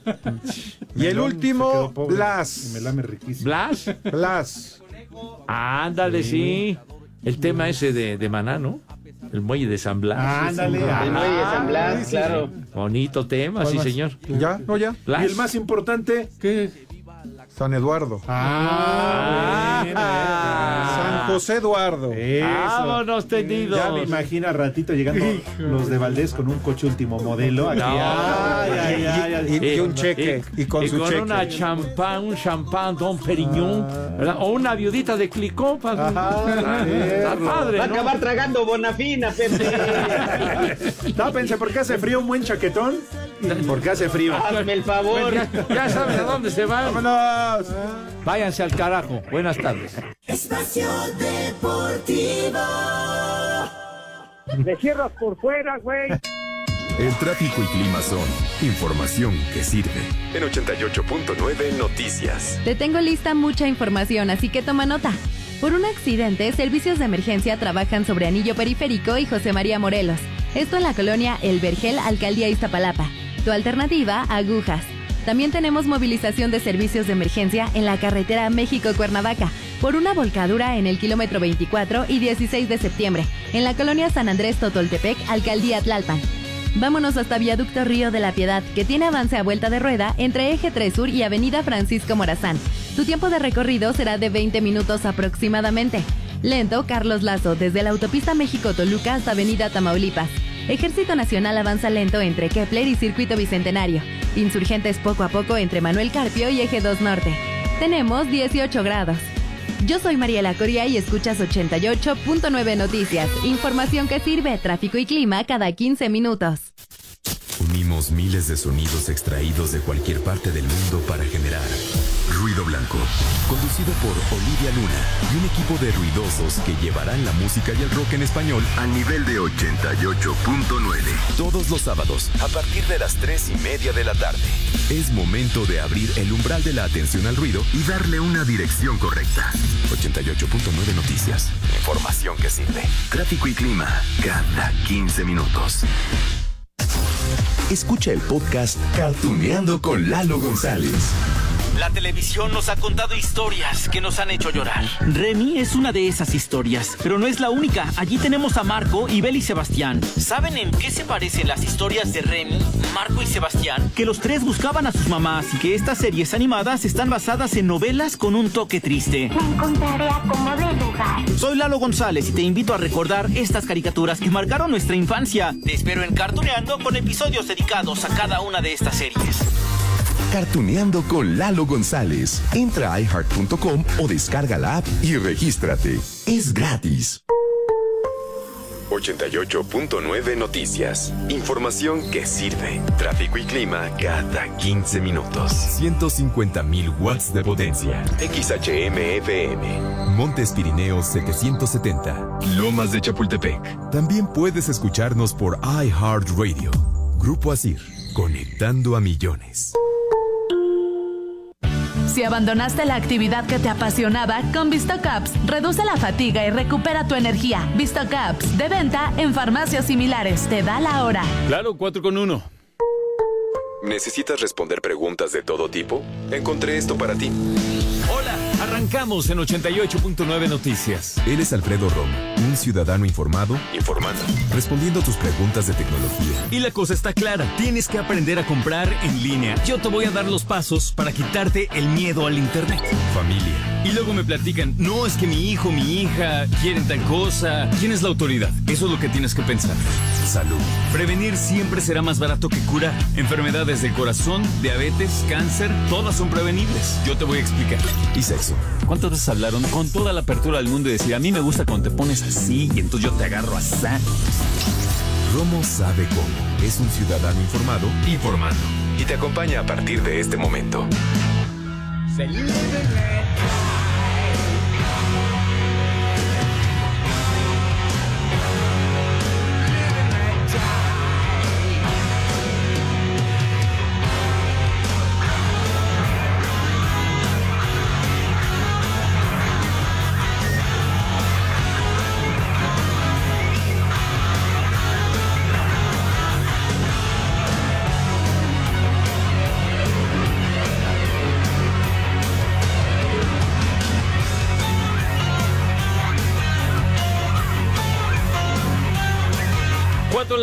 [SPEAKER 37] Y el último,
[SPEAKER 5] pobre.
[SPEAKER 37] Blas.
[SPEAKER 5] Y melame riquísimo.
[SPEAKER 6] Blas.
[SPEAKER 37] Blas.
[SPEAKER 6] Ándale, sí. El tema ese de, de Maná, ¿no? El muelle de San Blas.
[SPEAKER 5] Ándale.
[SPEAKER 10] El muelle de San Blas,
[SPEAKER 5] sí, sí.
[SPEAKER 10] claro.
[SPEAKER 6] Bonito tema, sí, señor.
[SPEAKER 37] ¿Ya? ¿No ya?
[SPEAKER 6] Blas.
[SPEAKER 5] Y el más importante.
[SPEAKER 4] ¿Qué?
[SPEAKER 37] San Eduardo.
[SPEAKER 6] Ah,
[SPEAKER 37] San José Eduardo.
[SPEAKER 5] Eso.
[SPEAKER 6] Vámonos tendidos.
[SPEAKER 5] Ya me imagino al ratito llegando los de Valdés con un coche último modelo. Aquí.
[SPEAKER 6] No.
[SPEAKER 5] Ay, ay, ay, ay.
[SPEAKER 37] Y, y un cheque. Y, con su cheque.
[SPEAKER 6] una champán, un champán Don Periñón, ¿verdad? O una viudita de clicó para Está padre,
[SPEAKER 10] Va a acabar tragando bonafina, Pepe.
[SPEAKER 5] Tápense porque hace frío un buen chaquetón. Porque hace frío.
[SPEAKER 10] Hazme el favor.
[SPEAKER 6] Ya, ya saben a dónde se van.
[SPEAKER 37] ¡Vámonos!
[SPEAKER 6] Váyanse al carajo. Buenas tardes.
[SPEAKER 3] Espacio Deportivo.
[SPEAKER 43] Le cierras por fuera, güey.
[SPEAKER 44] El tráfico y clima son información que sirve. En 88.9 Noticias.
[SPEAKER 45] Te tengo lista mucha información, así que toma nota. Por un accidente, servicios de emergencia trabajan sobre Anillo Periférico y José María Morelos. Esto en la colonia El Vergel, Alcaldía Iztapalapa. Tu alternativa, agujas. También tenemos movilización de servicios de emergencia en la carretera México-Cuernavaca por una volcadura en el kilómetro 24 y 16 de septiembre, en la colonia San Andrés Totoltepec, Alcaldía Tlalpan. Vámonos hasta Viaducto Río de la Piedad, que tiene avance a vuelta de rueda entre Eje 3 Sur y Avenida Francisco Morazán. Tu tiempo de recorrido será de 20 minutos aproximadamente. Lento, Carlos Lazo, desde la autopista México-Toluca hasta Avenida Tamaulipas. Ejército Nacional avanza lento entre Kepler y Circuito Bicentenario. Insurgentes poco a poco entre Manuel Carpio y Eje 2 Norte. Tenemos 18 grados. Yo soy Mariela Coria y escuchas 88.9 Noticias. Información que sirve, tráfico y clima cada 15 minutos.
[SPEAKER 44] Unimos miles de sonidos extraídos de cualquier parte del mundo para generar Ruido Blanco, conducido por Olivia Luna y un equipo de ruidosos que llevarán la música y el rock en español al nivel de 88.9. Todos los sábados, a partir de las 3 y media de la tarde. Es momento de abrir el umbral de la atención al ruido y darle una dirección correcta. 88.9 Noticias. Información que sirve. Tráfico y clima cada 15 minutos. Escucha el podcast Cartuneando con Lalo González.
[SPEAKER 46] La televisión nos ha contado historias que nos han hecho llorar. Remy es una de esas historias, pero no es la única. Allí tenemos a Marco, Ibel y Sebastián. ¿Saben en qué se parecen las historias de Remy, Marco y Sebastián? Que los tres buscaban a sus mamás y que estas series animadas están basadas en novelas con un toque triste.
[SPEAKER 47] Me encontraré a como de lugar.
[SPEAKER 46] Soy Lalo González y te invito a recordar estas caricaturas que marcaron nuestra infancia. Te espero en Cartuneando con episodios dedicados a cada una de estas series.
[SPEAKER 44] Cartuneando con Lalo González. Entra a iHeart.com o descarga la app y regístrate. Es gratis. 88.9 Noticias. Información que sirve. Tráfico y clima cada 15 minutos. 150.000 watts de potencia. XHMFM. Montes Pirineos 770. Lomas de Chapultepec. También puedes escucharnos por iHeartRadio. Grupo Asir. Conectando a millones.
[SPEAKER 48] Si abandonaste la actividad que te apasionaba, con VistoCaps reduce la fatiga y recupera tu energía. VistoCaps, de venta en farmacias similares, te da la hora.
[SPEAKER 34] Claro, 4 con 1.
[SPEAKER 44] ¿Necesitas responder preguntas de todo tipo? Encontré esto para ti.
[SPEAKER 34] Hola, arrancamos en 88.9 Noticias.
[SPEAKER 44] Él es Alfredo Romo, un ciudadano informado, informando, respondiendo a tus preguntas de tecnología.
[SPEAKER 34] Y la cosa está clara, tienes que aprender a comprar en línea. Yo te voy a dar los pasos para quitarte el miedo al Internet.
[SPEAKER 44] Familia.
[SPEAKER 34] Y luego me platican, no, es que mi hijo, mi hija quieren tal cosa. ¿Quién es la autoridad? Eso es lo que tienes que pensar.
[SPEAKER 44] Salud.
[SPEAKER 34] Prevenir siempre será más barato que curar. Enfermedades del corazón, diabetes, cáncer, todas son prevenibles. Yo te voy a explicar.
[SPEAKER 44] Y sexo.
[SPEAKER 34] ¿Cuántas veces hablaron con toda la apertura del mundo y decir, a mí me gusta cuando te pones así y entonces yo te agarro así?
[SPEAKER 44] Romo sabe cómo. Es un ciudadano informado, informando. Y te acompaña a partir de este momento.
[SPEAKER 34] Cuatro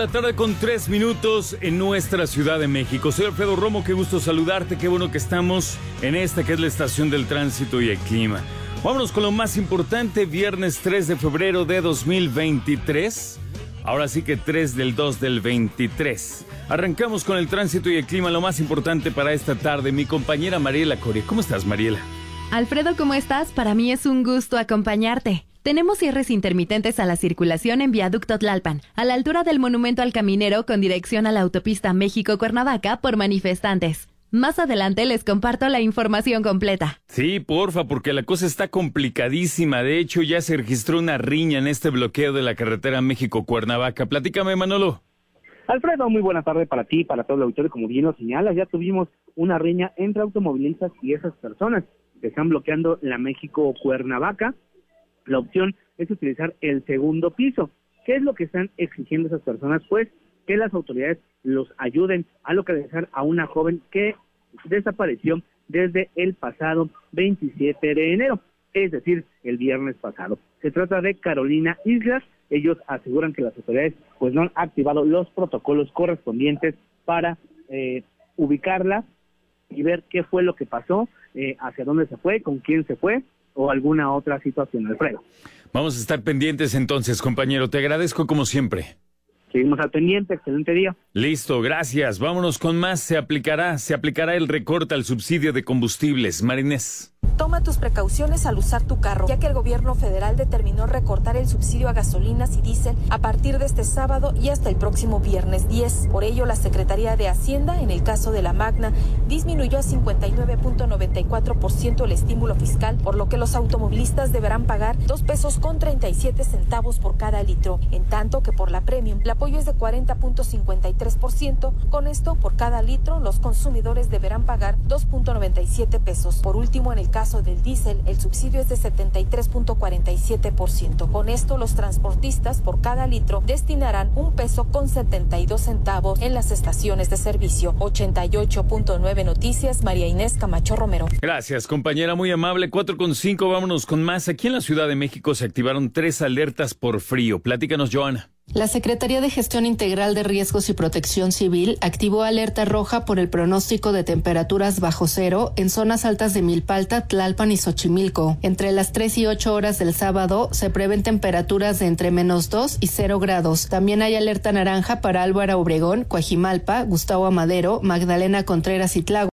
[SPEAKER 34] la tarde con tres minutos en nuestra Ciudad de México. Soy Alfredo Romo, qué gusto saludarte, qué bueno que estamos en esta que es la estación del tránsito y el clima. Vámonos con lo más importante, viernes 3 de febrero de 2023. Ahora sí que 3 del 2 del 23. Arrancamos con el tránsito y el clima, lo más importante para esta tarde. Mi compañera Mariela Coria. ¿Cómo estás, Mariela?
[SPEAKER 45] Alfredo, ¿cómo estás? Para mí es un gusto acompañarte. Tenemos cierres intermitentes a la circulación en Viaducto Tlalpan, a la altura del Monumento al Caminero con dirección a la autopista México-Cuernavaca por manifestantes. Más adelante les comparto la información completa.
[SPEAKER 34] Sí, porfa, porque la cosa está complicadísima. De hecho, ya se registró una riña en este bloqueo de la carretera México-Cuernavaca. Platícame, Manolo.
[SPEAKER 43] Alfredo, muy buena tarde para ti, para todo el auditorio. Como bien lo señalas, ya tuvimos una riña entre automovilistas y esas personas que están bloqueando la México-Cuernavaca. La opción es utilizar el segundo piso. ¿Qué es lo que están exigiendo esas personas? Pues que las autoridades los ayuden a localizar a una joven que desapareció desde el pasado 27 de enero, es decir, el viernes pasado. Se trata de Carolina Islas. Ellos aseguran que las autoridades pues no han activado los protocolos correspondientes para eh, ubicarla y ver qué fue lo que pasó, eh, hacia dónde se fue, con quién se fue o alguna otra situación, Alfredo.
[SPEAKER 34] Vamos a estar pendientes entonces, compañero. Te agradezco como siempre.
[SPEAKER 43] Seguimos al pendiente, excelente día.
[SPEAKER 34] Listo, gracias. Vámonos con más. Se aplicará, se aplicará el recorte al subsidio de combustibles. Marinés.
[SPEAKER 49] Toma tus precauciones al usar tu carro, ya que el gobierno federal determinó recortar el subsidio a gasolinas y diésel a partir de este sábado y hasta el próximo viernes 10. Por ello, la Secretaría de Hacienda, en el caso de la Magna, disminuyó a 59.94% el estímulo fiscal, por lo que los automovilistas deberán pagar 2 pesos con 37 centavos por cada litro, en tanto que por la Premium el apoyo es de 40.53%. Con esto, por cada litro, los consumidores deberán pagar 2.97 pesos. Por último, en el caso del diésel, el subsidio es de 73.47%. Con esto, los transportistas por cada litro destinarán un peso con 72 centavos en las estaciones de servicio. 88.9 Noticias, María Inés Camacho Romero.
[SPEAKER 34] Gracias, compañera, muy amable. 4 con 5, vámonos con más. Aquí en la Ciudad de México se activaron tres alertas por frío. Platícanos, Joana.
[SPEAKER 50] La Secretaría de Gestión Integral de Riesgos y Protección Civil activó alerta roja por el pronóstico de temperaturas bajo cero en zonas altas de Milpalta, Tlalpan y Xochimilco. Entre las 3 y 8 horas del sábado se prevén temperaturas de entre menos 2 y 0 grados. También hay alerta naranja para Álvaro Obregón, Coajimalpa, Gustavo Amadero, Magdalena Contreras y Tláhuac.